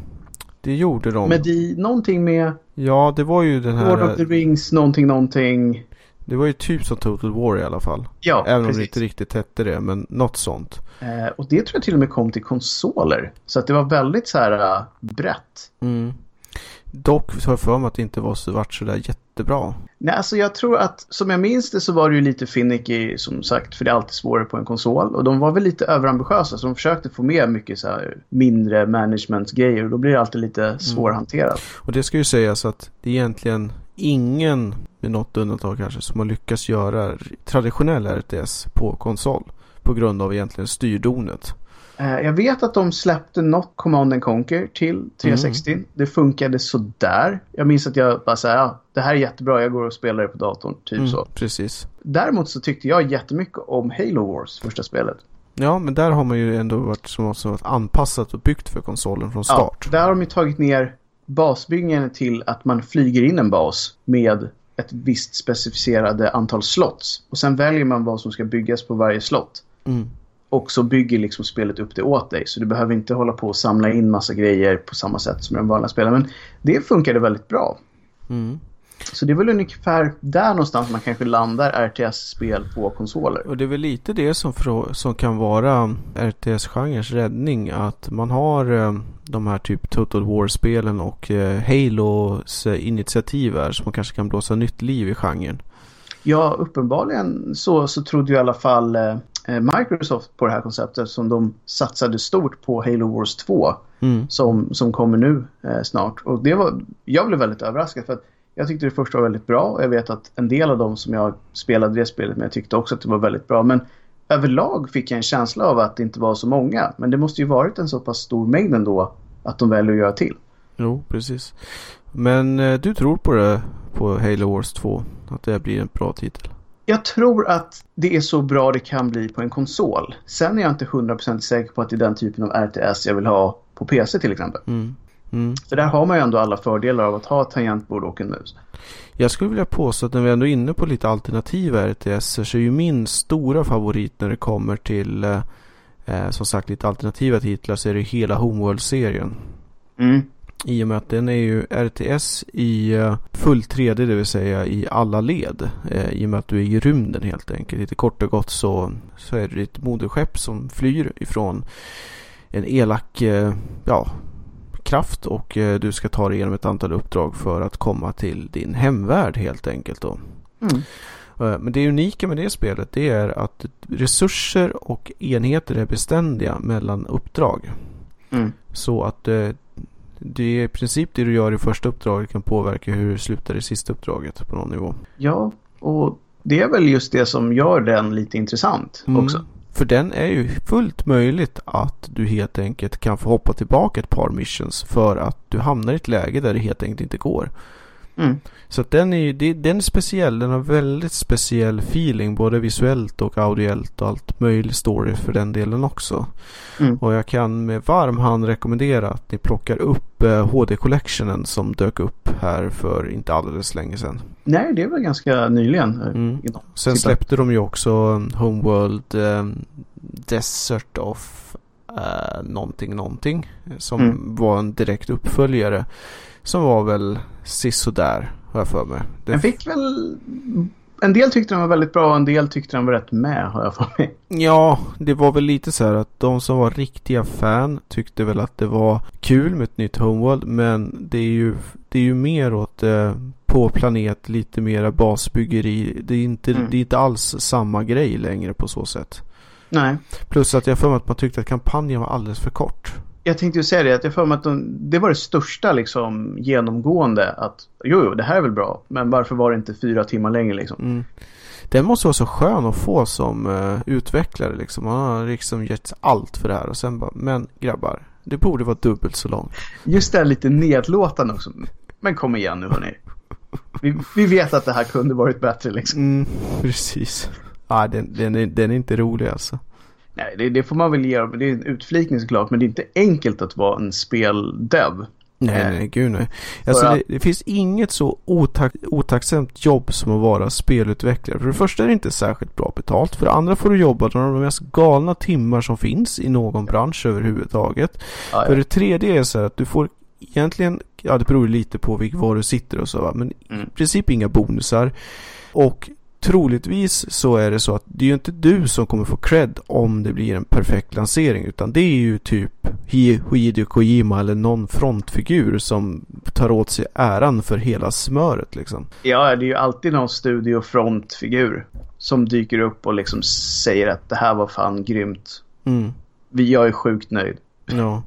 det gjorde de. Men det, någonting med... Ja, det var ju den här... Lord of the Rings, någonting, någonting. Det var ju typ som Total War i alla fall. Ja, Även precis. om det inte riktigt hette det, men något sånt. Eh, och det tror jag till och med kom till konsoler. Så att det var väldigt så här uh, brett. Mm. Dock har jag för mig att det inte var så, vart så där jättebra. Nej, alltså jag tror att som jag minns det så var det ju lite finicky som sagt för det är alltid svårare på en konsol. Och de var väl lite överambitiösa så de försökte få med mycket så här mindre managementgrejer och då blir det alltid lite mm. svårhanterat. Mm. Och det ska ju sägas att det är egentligen ingen, med något undantag kanske, som har lyckats göra traditionell RTS på konsol. På grund av egentligen styrdonet. Eh, jag vet att de släppte något Command Conquer till 360. Mm. Det funkade sådär. Jag minns att jag bara sa ja, det här är jättebra, jag går och spelar det på datorn. Typ mm, så. Precis. Däremot så tyckte jag jättemycket om Halo Wars, första spelet. Ja, men där har man ju ändå varit som också anpassat och byggt för konsolen från start. Ja, där har de ju tagit ner basbyggningen till att man flyger in en bas med ett visst specificerade antal slots. Och sen väljer man vad som ska byggas på varje slott. Mm. Och så bygger liksom spelet upp det åt dig. Så du behöver inte hålla på och samla in massa grejer på samma sätt som de vanliga spelen. Men det funkade väldigt bra. Mm. Så det är väl ungefär där någonstans man kanske landar RTS-spel på konsoler. Och det är väl lite det som, som kan vara RTS-genrens räddning. Att man har eh, de här typ Total War-spelen och eh, Halos eh, initiativ här som kanske kan blåsa nytt liv i genren. Ja, uppenbarligen så, så trodde ju i alla fall eh, Microsoft på det här konceptet som de satsade stort på Halo Wars 2 Mm. som, som kommer nu eh, snart. Och det var, jag blev väldigt överraskad för att jag tyckte det första var väldigt bra och jag vet att en del av dem som jag spelade det spelet med tyckte också att det var väldigt bra. Men överlag fick jag en känsla av att det inte var så många. Men det måste ju varit en så pass stor mängd ändå att de väljer att göra till. Jo, precis. Men eh, du tror på det på Halo Wars 2? Att det blir en bra titel? Jag tror att det är så bra det kan bli på en konsol. Sen är jag inte 100% säker på att det är den typen av RTS jag vill ha på PC till exempel. Mm. Mm. För där har man ju ändå alla fördelar av att ha ett tangentbord och en mus. Jag skulle vilja påstå att när vi ändå är inne på lite alternativa RTS så är ju min stora favorit när det kommer till eh, eh, som sagt lite alternativa titlar så är det hela Homeworld-serien. Mm. I och med att den är ju RTS i eh, full 3D det vill säga i alla led. Eh, I och med att du är i rymden helt enkelt. Lite kort och gott så, så är det ditt moderskepp som flyr ifrån en elak eh, ja, kraft och du ska ta dig igenom ett antal uppdrag för att komma till din hemvärld helt enkelt. Då. Mm. Men det unika med det spelet det är att resurser och enheter är beständiga mellan uppdrag. Mm. Så att det är i princip det du gör i första uppdraget kan påverka hur du slutar i sista uppdraget på någon nivå. Ja, och det är väl just det som gör den lite intressant Mm. också. För den är ju fullt möjligt att du helt enkelt kan få hoppa tillbaka ett par missions för att du hamnar i ett läge där det helt enkelt inte går. Mm. Så den är ju, den är speciell, den har väldigt speciell feeling både visuellt och audiellt och allt möjligt story för den delen också. Mm. Och jag kan med varm hand rekommendera att ni plockar upp eh, HD Collectionen som dök upp här för inte alldeles länge sedan. Nej, det var ganska nyligen. eh, Mm. Sen släppte de ju också um, Homeworld um, Desert of uh, någonting någonting. Som Mm. var en direkt uppföljare. Som var väl sisådär har jag för mig. Det Den fick väl... En del tyckte den var väldigt bra och en del tyckte den var rätt med har jag för mig. Ja, det var väl lite så här att de som var riktiga fan tyckte väl att det var kul med ett nytt Homeworld. Men det är ju, det är ju mer åt eh, på planet lite mera basbyggeri. Det är, inte, Mm. det är inte alls samma grej längre på så sätt. Nej. Plus att jag för mig att man tyckte att kampanjen var alldeles för kort. Jag tänkte ju säga det, att jag för mig att de, det var det största liksom genomgående att jo, jo, det här är väl bra, men varför var det inte fyra timmar längre liksom? Mm. Den måste vara så skön att få som uh, utvecklare liksom. Man har liksom gett allt för det här och sen bara, men grabbar, det borde vara dubbelt så långt. Just det här lite nedlåtande också. Men kom igen nu hörni. Vi, vi vet att det här kunde varit bättre liksom. Mm, precis. Ja, den, den, är, den är inte rolig alltså. Nej, det, det får man väl ge Det är en utflikning såklart, men det är inte enkelt att vara en speldev. Nej, Eh, nej, gud nej. Alltså, det, det finns inget så otack, otacksamt jobb som att vara spelutvecklare. För det första är det inte särskilt bra betalt. För det andra får du jobba de mest galna timmar som finns i någon bransch överhuvudtaget. Ja, För det tredje är så här att du får egentligen, ja det beror lite på vilk, var du sitter och så va, men Mm. i princip inga bonusar. Och troligtvis så är det så att det är ju inte du som kommer få cred om det blir en perfekt lansering utan det är ju typ Hi- Hideo Kojima eller någon frontfigur som tar åt sig äran för hela smöret liksom. ja, det är ju alltid någon studiofrontfigur som dyker upp och liksom säger att det här var fan grymt. Mm. Vi, jag är sjukt nöjd. Ja.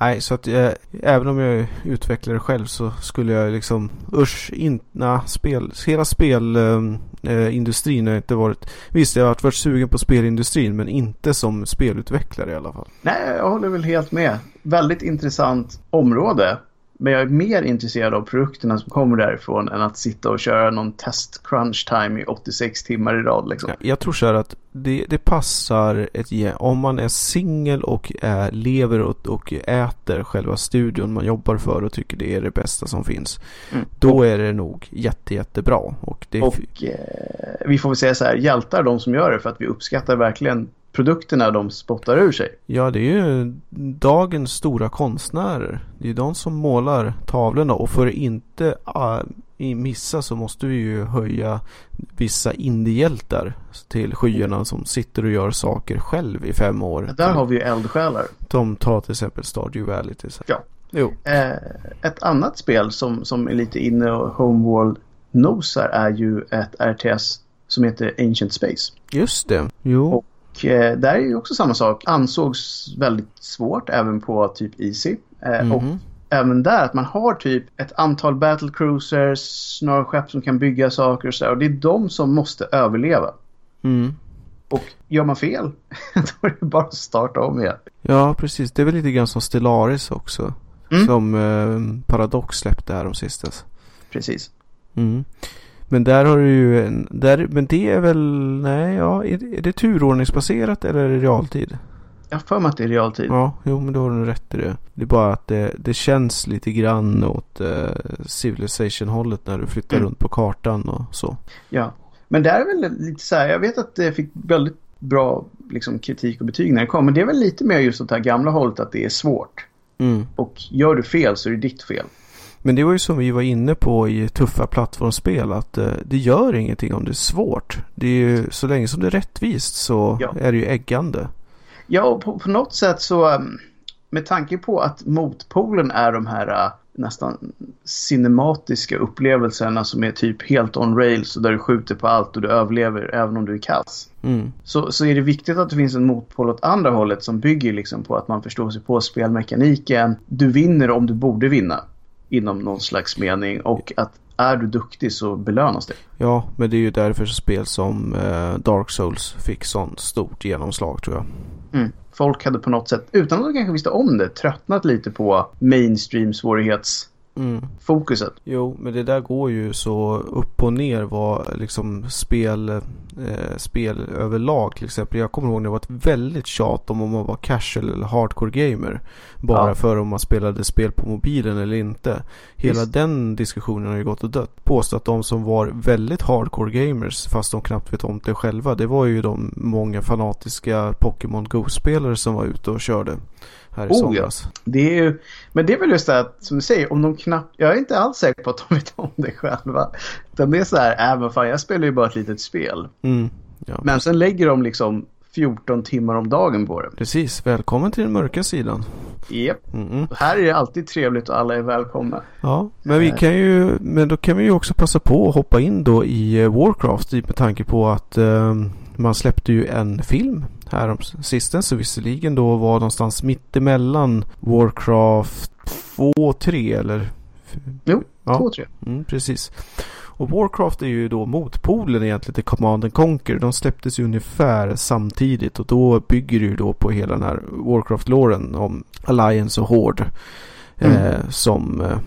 Nej, så att eh, även om jag är utvecklare själv så skulle jag liksom usch, inte, na, spel, hela spelindustrin eh, Eh, industrin har inte varit, visst jag har varit sugen på spelindustrin men inte som spelutvecklare i alla fall. Nej, jag håller väl helt med. Väldigt intressant område. Men jag är mer intresserad av produkterna som kommer därifrån än att sitta och köra någon test crunch time i 86 timmar i rad. Liksom. Jag tror så här att det, det passar ett Om man är singel och är, lever och, och, äter själva studion man jobbar för och tycker det är det bästa som finns. Mm. Då är det nog jätte, jättebra. Och, det... och eh, vi får väl säga så här, hjältar de som gör det för att vi uppskattar verkligen produkterna de spottar ur sig. Ja, det är ju dagens stora konstnärer. Det är de som målar tavlorna och för att inte uh, missa så måste vi ju höja vissa indiehjältar till skyarna som sitter och gör saker själv i fem år. Ja, där har vi ju eldsjälar. De tar till exempel Stardew Valley till exempel. Ja. Jo. Eh, ett annat spel som, som är lite inne och Homeworld nosar är ju ett RTS som heter Ancient Space. Just det. Jo. Och och eh, där är ju också samma sak. Ansågs väldigt svårt även på typ Easy. Eh, mm. Och även där att man har typ ett antal battlecruisers, några skepp som kan bygga saker och så Och det är de som måste överleva. Mm. Och gör man fel, då är det bara att starta om igen. Ja, precis. Det är väl lite grann som Stellaris också. Mm. Som eh, Paradox släppte här om sistens. Precis. Mm. Men där har du ju en, där, men det är väl, nej ja, är, är det turordningsbaserat eller är det realtid? Jag har för mig att det är realtid. Ja, jo men då har du rätt i det. Det är bara att det, det känns lite grann åt eh, Civilization-hållet när du flyttar mm. runt på kartan och så. Ja, men det är väl lite så här, jag vet att det fick väldigt bra liksom, kritik och betyg när det kom. Men det är väl lite mer just åt det här gamla hållet att det är svårt. Mm. Och gör du fel så är det ditt fel. Men det var ju som vi var inne på i tuffa plattformsspel att eh, det gör ingenting om det är svårt. Det är ju, så länge som det är rättvist så ja. är det ju äggande. Ja, och på, på, något sätt så um, med tanke på att motpolen är de här uh, nästan cinematiska upplevelserna som är typ helt on rails och där du skjuter på allt och du överlever även om du är kass. Mm. Så, så är det viktigt att det finns en motpol åt andra hållet som bygger liksom på att man förstår sig på spelmekaniken. Du vinner om du borde vinna inom någon slags mening och att är du duktig så belönas det. Ja, men det är ju därför spel som eh, Dark Souls fick sånt stort genomslag tror jag. Mm. Folk hade på något sätt, utan att de kanske visste om det, tröttnat lite på mainstream svårighets Mm. fokuset. Jo, men det där går ju så upp och ner vad liksom spel, eh, spel överlag till exempel. Jag kommer ihåg när det var ett väldigt tjat om om man var casual eller hardcore gamer. Bara ja. för om man spelade spel på mobilen eller inte. Hela Just. den diskussionen har ju gått och dött. Påstå att de som var väldigt hardcore gamers fast de knappt vet om det själva. Det var ju de många fanatiska Pokémon Go-spelare som var ute och körde här i oh, somras. Ja. Det är ju, men det är väl just det att, som du säger, om de knappt... Jag är inte alls säker på att de vet om det själva. Utan det är så här, äh men fan jag spelar ju bara ett litet spel. Mm, ja, men sen lägger de liksom 14 timmar om dagen på det. Precis, välkommen till den mörka sidan. Yep. Mm -mm. Här är det alltid trevligt och alla är välkomna. Ja, men vi kan ju, men då kan vi ju också passa på att hoppa in då i eh, Warcraft med tanke på att um, man släppte ju en film här sistens. Så visserligen då var någonstans mittemellan Warcraft 2 3 eller? Jo, ja. 2 3. Mm, precis. Och Warcraft är ju då motpolen egentligen till Command and Conquer. De släpptes ju ungefär samtidigt och då bygger det ju då på hela den här Warcraft-låren om Alliance och Horde. Mm. Eh, som, eh,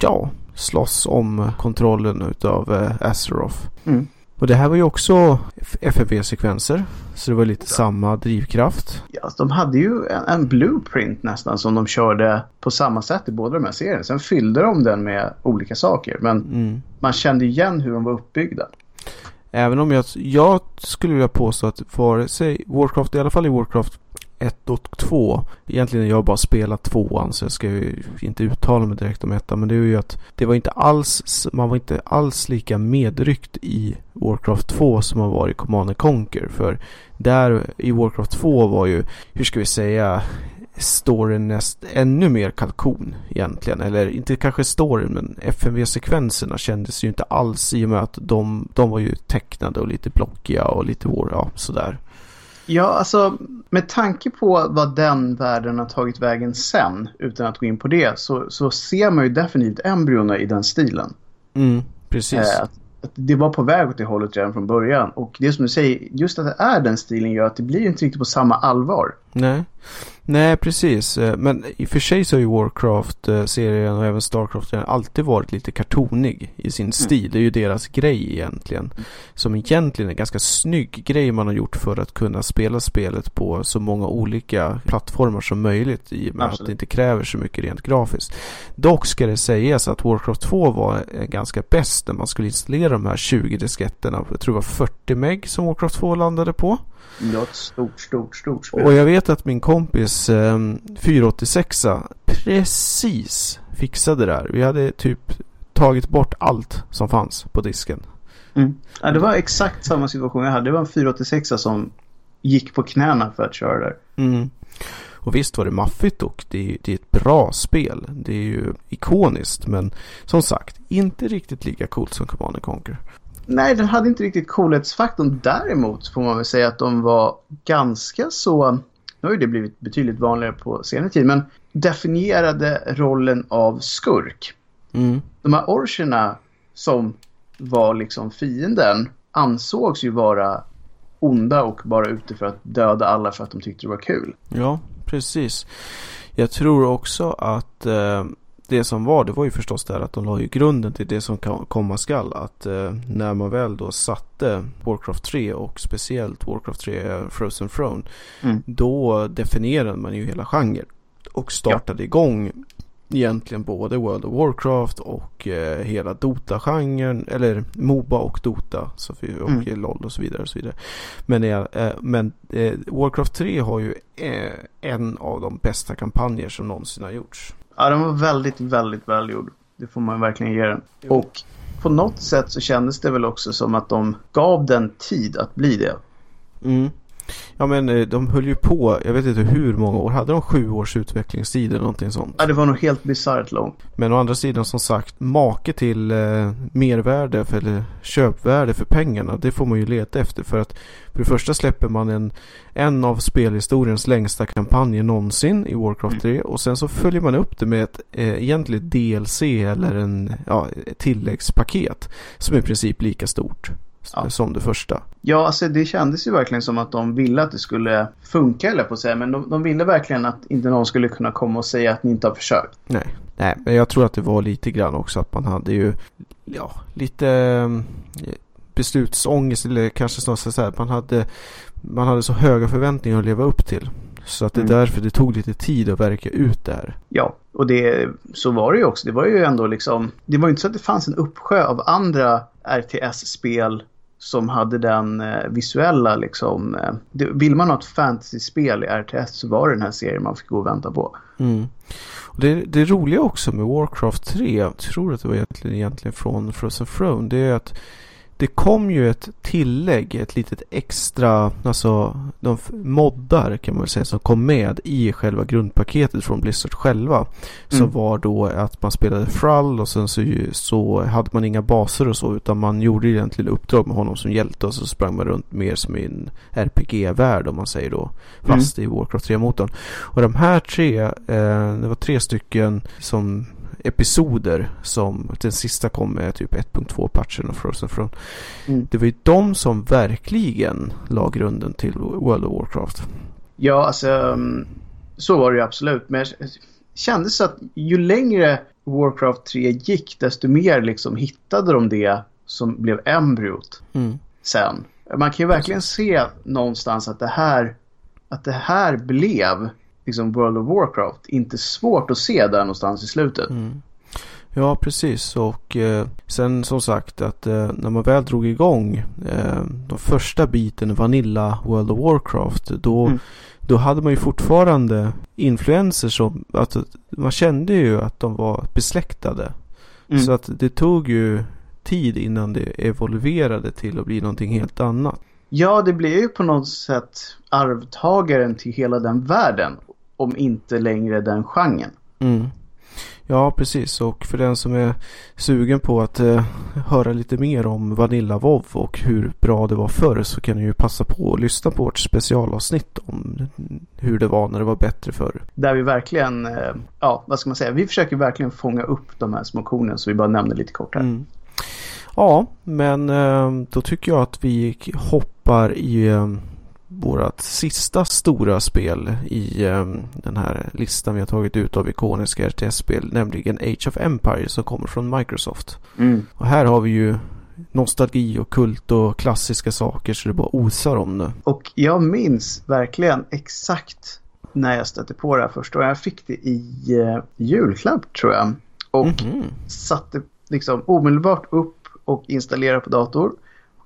ja, slåss om kontrollen utav eh, Azeroth. Mm. Och det här var ju också FFV-sekvenser. Så det var lite ja. samma drivkraft. Ja, de hade ju en, en, blueprint nästan som de körde på samma sätt i båda de här serierna. Sen fyllde de den med olika saker. Men mm. man kände igen hur de var uppbyggda. Även om jag, jag skulle vilja påstå att vare sig Warcraft, i alla fall i Warcraft 1 och 2. Egentligen har jag bara spelat tvåan så jag ska ju inte uttala mig direkt om ettan. Men det är ju att det var inte alls, man var inte alls lika medryckt i Warcraft 2 som man var i Command Conquer. För där i Warcraft 2 var ju, hur ska vi säga, storyn näst ännu mer kalkon egentligen. Eller inte kanske storyn men FMV-sekvenserna kändes ju inte alls i och med att de, de var ju tecknade och lite blockiga och lite ja, sådär. Ja, alltså med tanke på vad den världen har tagit vägen sen, utan att gå in på det, så, så ser man ju definitivt embryona i den stilen. Mm, precis. Eh, det var på väg åt det hållet redan från början. Och det som du säger, just att det är den stilen gör att det blir inte riktigt på samma allvar. Nej. Nej, precis. Eh, men i och för sig så har ju Warcraft-serien och även Starcraft alltid varit lite kartonig i sin mm. stil. Det är ju deras grej egentligen. Som egentligen är en ganska snygg grej man har gjort för att kunna spela spelet på så många olika plattformar som möjligt i och med Absolut. att det inte kräver så mycket rent grafiskt. Dock ska det sägas att Warcraft 2 var ganska bäst när man skulle installera de här 20 disketterna. Jag tror det var 40 meg som Warcraft 2 landade på. Ja, ett stort, stort, stort spel. Och jag vet att min kompis eh, 486 precis fixade det där. Vi hade typ tagit bort allt som fanns på disken. Mm. Ja, det var exakt samma situation jag hade. Det var en 486 som gick på knäna för att köra där. Mm. Och visst var det maffigt och det är, det är ett bra spel. Det är ju ikoniskt men som sagt inte riktigt lika coolt som Command Conquer. Nej, den hade inte riktigt coolhetsfaktorn. Däremot får man väl säga att de var ganska så... Nu har ju det blivit betydligt vanligare på senare tid, men definierade rollen av skurk. Mm. De här orcherna som var liksom fienden ansågs ju vara onda och bara ute för att döda alla för att de tyckte det var kul. Ja, precis. Jag tror också att eh, det som var, det var ju förstås där att de la ju grunden till det som komma skall. Att eh, när man väl då satte Warcraft 3 och speciellt Warcraft 3 Frozen Throne. Mm. Då definierade man ju hela genren. Och startade ja. igång egentligen både World of Warcraft och eh, hela Dota-genren. Eller Moba och Dota så, och mm. LOL och så vidare. Och så vidare. Men, eh, men eh, Warcraft 3 har ju eh, en av de bästa kampanjer som någonsin har gjorts. Ja, den var väldigt, väldigt välgjord. Det får man verkligen ge den. Jo. Och på något sätt så kändes det väl också som att de gav den tid att bli det. Mm. Ja men eh, de höll ju på, jag vet inte hur många år, hade de sju års utvecklingstid eller någonting sånt? Ja det var nog helt bisarrt långt. Men å andra sidan som sagt, make till eh, mervärde för, eller köpvärde för pengarna, det får man ju leta efter för att för det första släpper man en, en av spelhistoriens längsta kampanjer någonsin i Warcraft 3 mm. och sen så följer man upp det med ett eh, egentligen DLC eller en ja, tilläggspaket som i princip lika stort ja. som det första. Ja, alltså det kändes ju verkligen som att de ville att det skulle funka eller på att säga. Men de, de ville verkligen att inte någon skulle kunna komma och säga att ni inte har försökt. Nej, nej, men jag tror att det var lite grann också att man hade ju ja, lite eh, beslutsångest eller kanske snarare så här man hade, man hade så höga förväntningar att leva upp till. Så att det är mm. därför det tog lite tid att verka ut det här. Ja, och det, så var det ju också. Det var ju ändå liksom, det var ju inte så att det fanns en uppsjö av andra RTS-spel som hade den eh, visuella liksom. Eh, det, vill man ha ett fantasy-spel i RTS så var det den här serien man fick gå och vänta på. Mm. Och det, det roliga också med Warcraft 3, jag tror att det var egentligen, egentligen från Frozen Throne, det är att det kom ju ett tillägg, ett litet extra, alltså de moddar kan man väl säga som kom med i själva grundpaketet från Blizzard själva. Som mm. var då att man spelade Frall och sen så, så hade man inga baser och så utan man gjorde egentligen uppdrag med honom som hjälte och så sprang man runt mer som i en RPG-värld om man säger då. Fast mm. i Warcraft 3-motorn. Och de här tre, eh, det var tre stycken som episoder som den sista kom med typ 1.2-patchen och Frozen Throne. Mm. Det var ju de som verkligen la grunden till World of Warcraft. Ja, alltså um, så var det ju absolut. Men det kändes att ju längre Warcraft 3 gick desto mer liksom hittade de det som blev embryot mm. sen. Man kan ju verkligen se någonstans att det här, att det här blev liksom World of Warcraft. Inte svårt att se där någonstans i slutet. Mm. Ja, precis. Och eh, sen som sagt att eh, när man väl drog igång eh, de första biten Vanilla World of Warcraft. Då, mm. då hade man ju fortfarande influenser som att man kände ju att de var besläktade. Mm. Så att det tog ju tid innan det evolverade till att bli någonting helt annat. Ja, det blir ju på något sätt arvtagaren till hela den världen om inte längre den genren. Mm. Ja, precis. Och för den som är sugen på att eh, höra lite mer om Vanilla WoW och hur bra det var förr så kan ni ju passa på att lyssna på vårt specialavsnitt om hur det var när det var bättre förr. Där vi verkligen, eh, ja, vad ska man säga, vi försöker verkligen fånga upp de här små kornen så vi bara nämner lite kort här. Mm. Ja, men eh, då tycker jag att vi hoppar i eh, vårat sista stora spel i um, den här listan vi har tagit ut av ikoniska RTS-spel, nämligen Age of Empires som kommer från Microsoft. Mm. Och här har vi ju nostalgi och kult och klassiska saker så det bara osar om det. Och jag minns verkligen exakt när jag stötte på det här först och jag fick det i uh, julklapp tror jag. Och mm -hmm. satte liksom omedelbart upp och installerade på dator.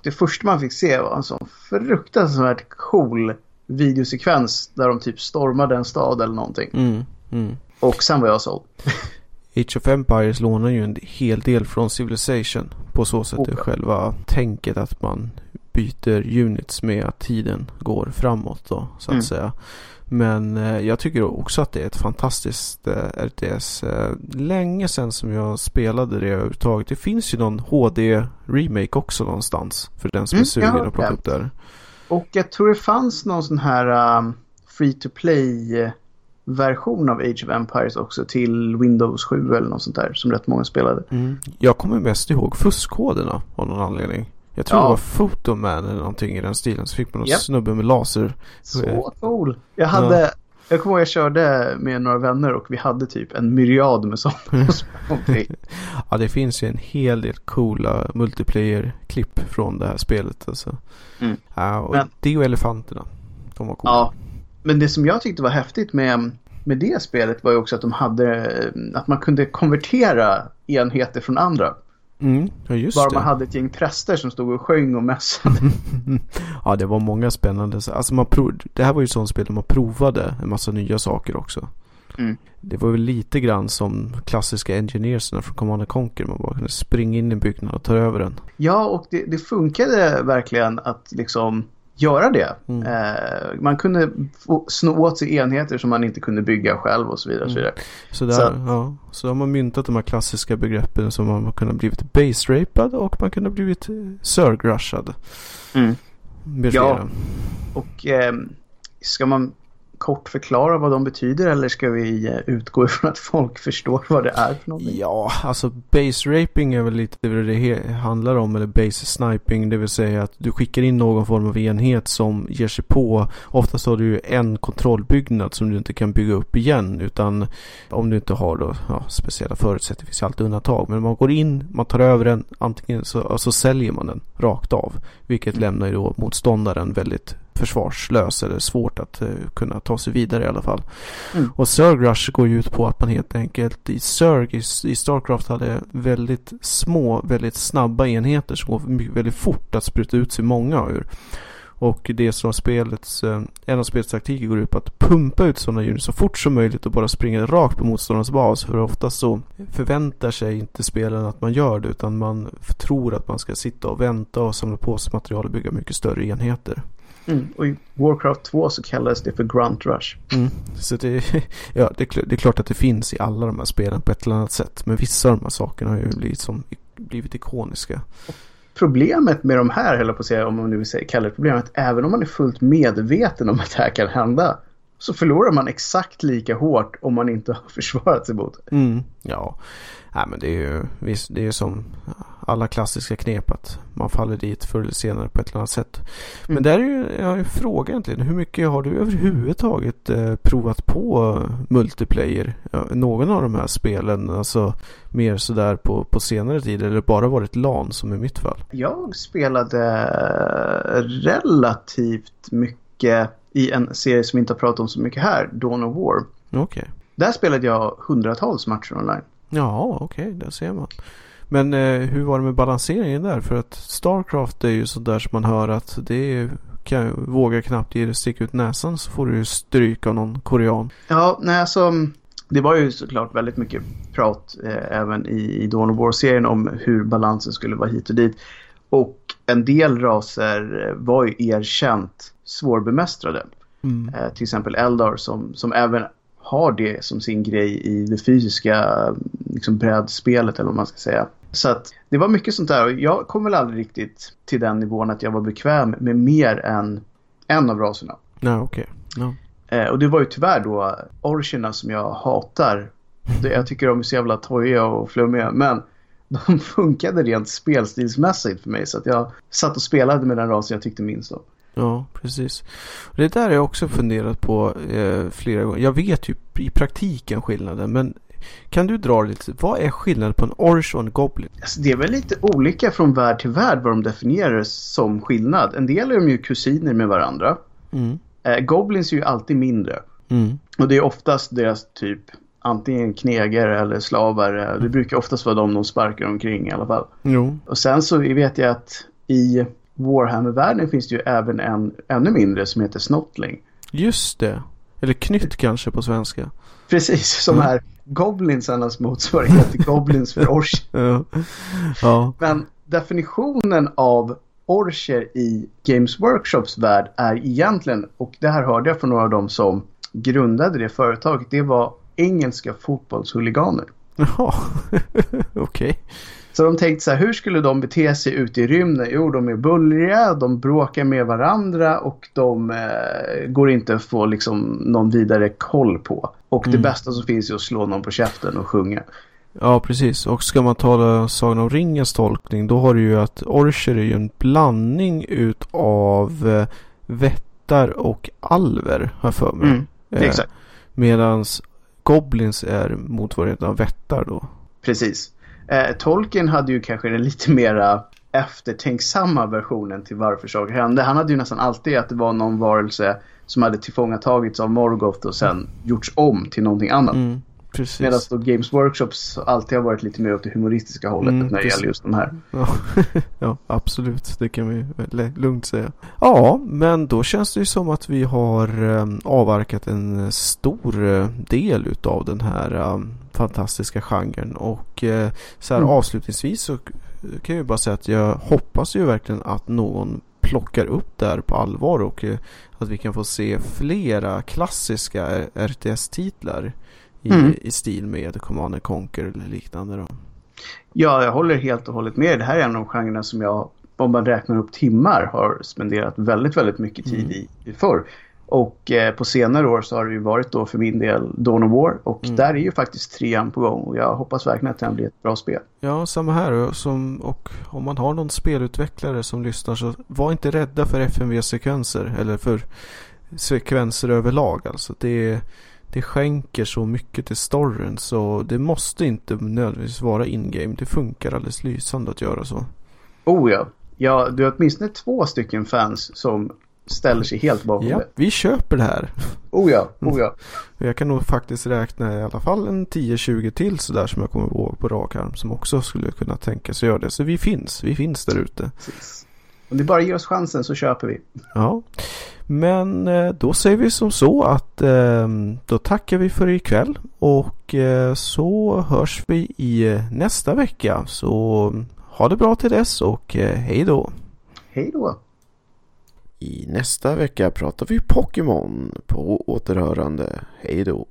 Det första man fick se var en sån fruktansvärt cool videosekvens där de typ stormade en stad eller någonting. Mm, mm. Och sen var jag såld. Age of Empires lånar ju en hel del från Civilization. På så sätt okay. är själva tänket att man byter units med att tiden går framåt då så att mm. säga. Men eh, jag tycker också att det är ett fantastiskt eh, RTS. Eh, länge sedan som jag spelade det överhuvudtaget. Det finns ju någon HD-remake också någonstans. För den som mm, är sugen att plocka upp där. Och jag tror det fanns någon sån här um, free to play version av Age of Empires också till Windows 7 eller något sånt där som rätt många spelade. Mm. Jag kommer mest ihåg fuskkoderna av någon anledning. Jag tror ja. det var Photoman eller någonting i den stilen. Så fick man en yep. snubbe med laser. Så cool. Jag hade, ja. jag kommer ihåg jag körde med några vänner och vi hade typ en myriad med sådana. ja, det finns ju en hel del coola multiplayer-klipp från det här spelet. Alltså. Mm. Ja, och Men, det och elefanterna. De var coola. Ja, men det som jag tyckte var häftigt med, med det spelet var ju också att de hade, att man kunde konvertera enheter från andra. Mm, ja just Bara det. man hade ett gäng präster som stod och sjöng och mässade. ja, det var många spännande. Alltså man prov... Det här var ju ett sånt spel där man provade en massa nya saker också. Mm. Det var väl lite grann som klassiska engineerserna från Command Conquer. Man bara kunde springa in i en byggnad och ta över den. Ja, och det, det funkade verkligen att liksom göra det. Mm. Eh, man kunde sno åt sig enheter som man inte kunde bygga själv och så vidare. Och så, mm. vidare. Så, där, så. Ja, så har man myntat de här klassiska begreppen som man kunde ha blivit base-rapad och man kunde ha blivit surg-rushad. Mm. Ja, och eh, ska man kort förklara vad de betyder eller ska vi eh, utgå ifrån att folk förstår vad det är för någonting? Ja, alltså base raping är väl lite vad det handlar om eller base sniping, det vill säga att du skickar in någon form av enhet som ger sig på. Oftast har du ju en kontrollbyggnad som du inte kan bygga upp igen utan om du inte har då, ja, speciella förutsättningar, det finns alltid undantag. Men man går in, man tar över den, antingen så, så säljer man den rakt av. Vilket mm. lämnar ju då motståndaren väldigt försvarslös eller svårt att uh, kunna ta sig vidare i alla fall. Mm. Och Surg Rush går ju ut på att man helt enkelt i Surg i, i Starcraft hade väldigt små, väldigt snabba enheter som går väldigt fort att spruta ut sig många ur. Och det som spelets, eh, en av spelets taktiker går ut på att pumpa ut sådana units så fort som möjligt och bara springa rakt på motståndarens bas. För oftast så förväntar sig inte spelaren att man gör det utan man tror att man ska sitta och vänta och samla på sig material och bygga mycket större enheter. Mm. Och i Warcraft 2 så kallades det för Grunt Rush. Mm. Så det, ja, det, det, är klart att det finns i alla de här spelen på ett eller annat sätt. Men vissa av de här sakerna har ju blivit, som, blivit ikoniska. Problemet med de här, höll på att säga, om man nu vill kalla det problemet, även om man är fullt medveten om att det här kan hända, så förlorar man exakt lika hårt om man inte har försvarat sig mot det. Mm, ja, Nej, men det är ju det är som alla klassiska knep att man faller dit förr eller senare på ett eller annat sätt. Men mm. där är ju jag är fråga egentligen. Hur mycket har du överhuvudtaget eh, provat på multiplayer? Ja, någon av de här spelen, alltså mer sådär på, på senare tid eller bara varit LAN som i mitt fall? Jag spelade relativt mycket i en serie som vi inte har pratat om så mycket här, Dawn of War. Okej. Okay. Där spelade jag hundratals matcher online. Ja, okej, okay, där ser man. Men eh, hur var det med balanseringen där? För att Starcraft är ju sådär som man hör att det är, kan, vågar knappt ge stick ut näsan så får du ju stryk av någon korean. Ja, nej alltså det var ju såklart väldigt mycket prat eh, även i, i Dawn of War-serien om hur balansen skulle vara hit och dit. Och en del raser var ju erkänt svårbemästrade. Mm. Eh, till exempel Eldar som, som även har det som sin grej i det fysiska liksom brädspelet eller vad man ska säga. Så att det var mycket sånt där och jag kom väl aldrig riktigt till den nivån att jag var bekväm med mer än en av raserna. Nej, okej. Okay. No. Eh, och det var ju tyvärr då orcherna som jag hatar. Det, jag tycker de är så jävla tojiga och flummiga men de funkade rent spelstilsmässigt för mig så att jag satt och spelade med den rasen jag tyckte minst om. Ja, precis. Det där har jag också funderat på eh, flera gånger. Jag vet ju i praktiken skillnaden, men kan du dra lite, vad är skillnaden på en Orch och en Goblin? Alltså, det är väl lite olika från värld till värld vad de definierar som skillnad. En del är de ju kusiner med varandra. Mm. Eh, Goblins är ju alltid mindre. Mm. Och det är oftast deras typ antingen knegare eller slavar. Det Mm. brukar oftast vara de de sparkar omkring i alla fall. Jo. Och sen så vet jag att i Warhammer-världen finns det ju även en ännu mindre som heter Snotling. Just det. Eller knytt kanske på svenska. Precis, som Mm. är Goblinsarnas motsvarighet till Goblins för Orch. Ja. ja. Men definitionen av orcher i Games Workshops värld är egentligen, och det här hörde jag från några av dem som grundade det företaget, det var engelska fotbollshuliganer. Jaha. Okej. Så de tänkte så här, hur skulle de bete sig ute i rymden? Jo, de är bullriga, de bråkar med varandra och de eh, går inte att få liksom, någon vidare koll på. Och det Mm. bästa som finns är att slå någon på käften och sjunga. Ja, precis. Och ska man tala Sagan om ringens tolkning då har du ju att orcher är ju en blandning utav eh, vättar och alver, har jag för mig. Mm, Eh, Medans goblins är motsvarigheten av vättar då. precis. Eh, Tolkien hade ju kanske den lite mera eftertänksamma versionen till varför saker hände. Han hade ju nästan alltid att det var någon varelse som hade tillfångatagits av Morgoth och sen gjorts om till någonting annat. Mm, precis. Medan då Games Workshops alltid har varit lite mer åt det humoristiska hållet Mm, när det gäller just de här. Ja, ja, absolut. Det kan vi lugnt säga. Ja, men då känns det ju som att vi har eh, avverkat en stor eh, del utav den här eh, fantastiska genren. Och eh, så här Mm. avslutningsvis så kan jag ju bara säga att jag hoppas ju verkligen att någon plockar upp det här på allvar och eh, att vi kan få se flera klassiska RTS-titlar i, Mm. i stil med Command and Conquer eller liknande då. Ja, jag håller helt och hållet med. Det här är en av de genrerna som jag, om man räknar upp timmar, har spenderat väldigt, väldigt mycket tid Mm. i, i förr. Och eh, på senare år så har det ju varit då för min del Dawn of War. Och Mm. där är ju faktiskt trean på gång. Och jag hoppas verkligen att den blir ett bra spel. Ja, samma här. Och Som, och om man har någon spelutvecklare som lyssnar så var inte rädda för FMV-sekvenser eller för sekvenser överlag. Alltså det, det skänker så mycket till storyn så det måste inte nödvändigtvis vara in-game. Det funkar alldeles lysande att göra så. Oh ja. ja, du har åtminstone två stycken fans som ställer sig helt bakom Ja, det. vi köper det här. Oh ja, oh ja. Jag kan nog faktiskt räkna i alla fall en 10-20 till sådär som jag kommer ihåg på rak arm som också skulle kunna tänka sig göra det. Så vi finns, vi finns där ute. Precis. Om ni bara ger oss chansen så köper vi. Ja, men eh, då säger vi som så att eh, då tackar vi för ikväll och eh, så hörs vi i nästa vecka. Så ha det bra till dess och hej då! Hej då! I nästa vecka pratar vi Pokémon på återhörande. Hej då!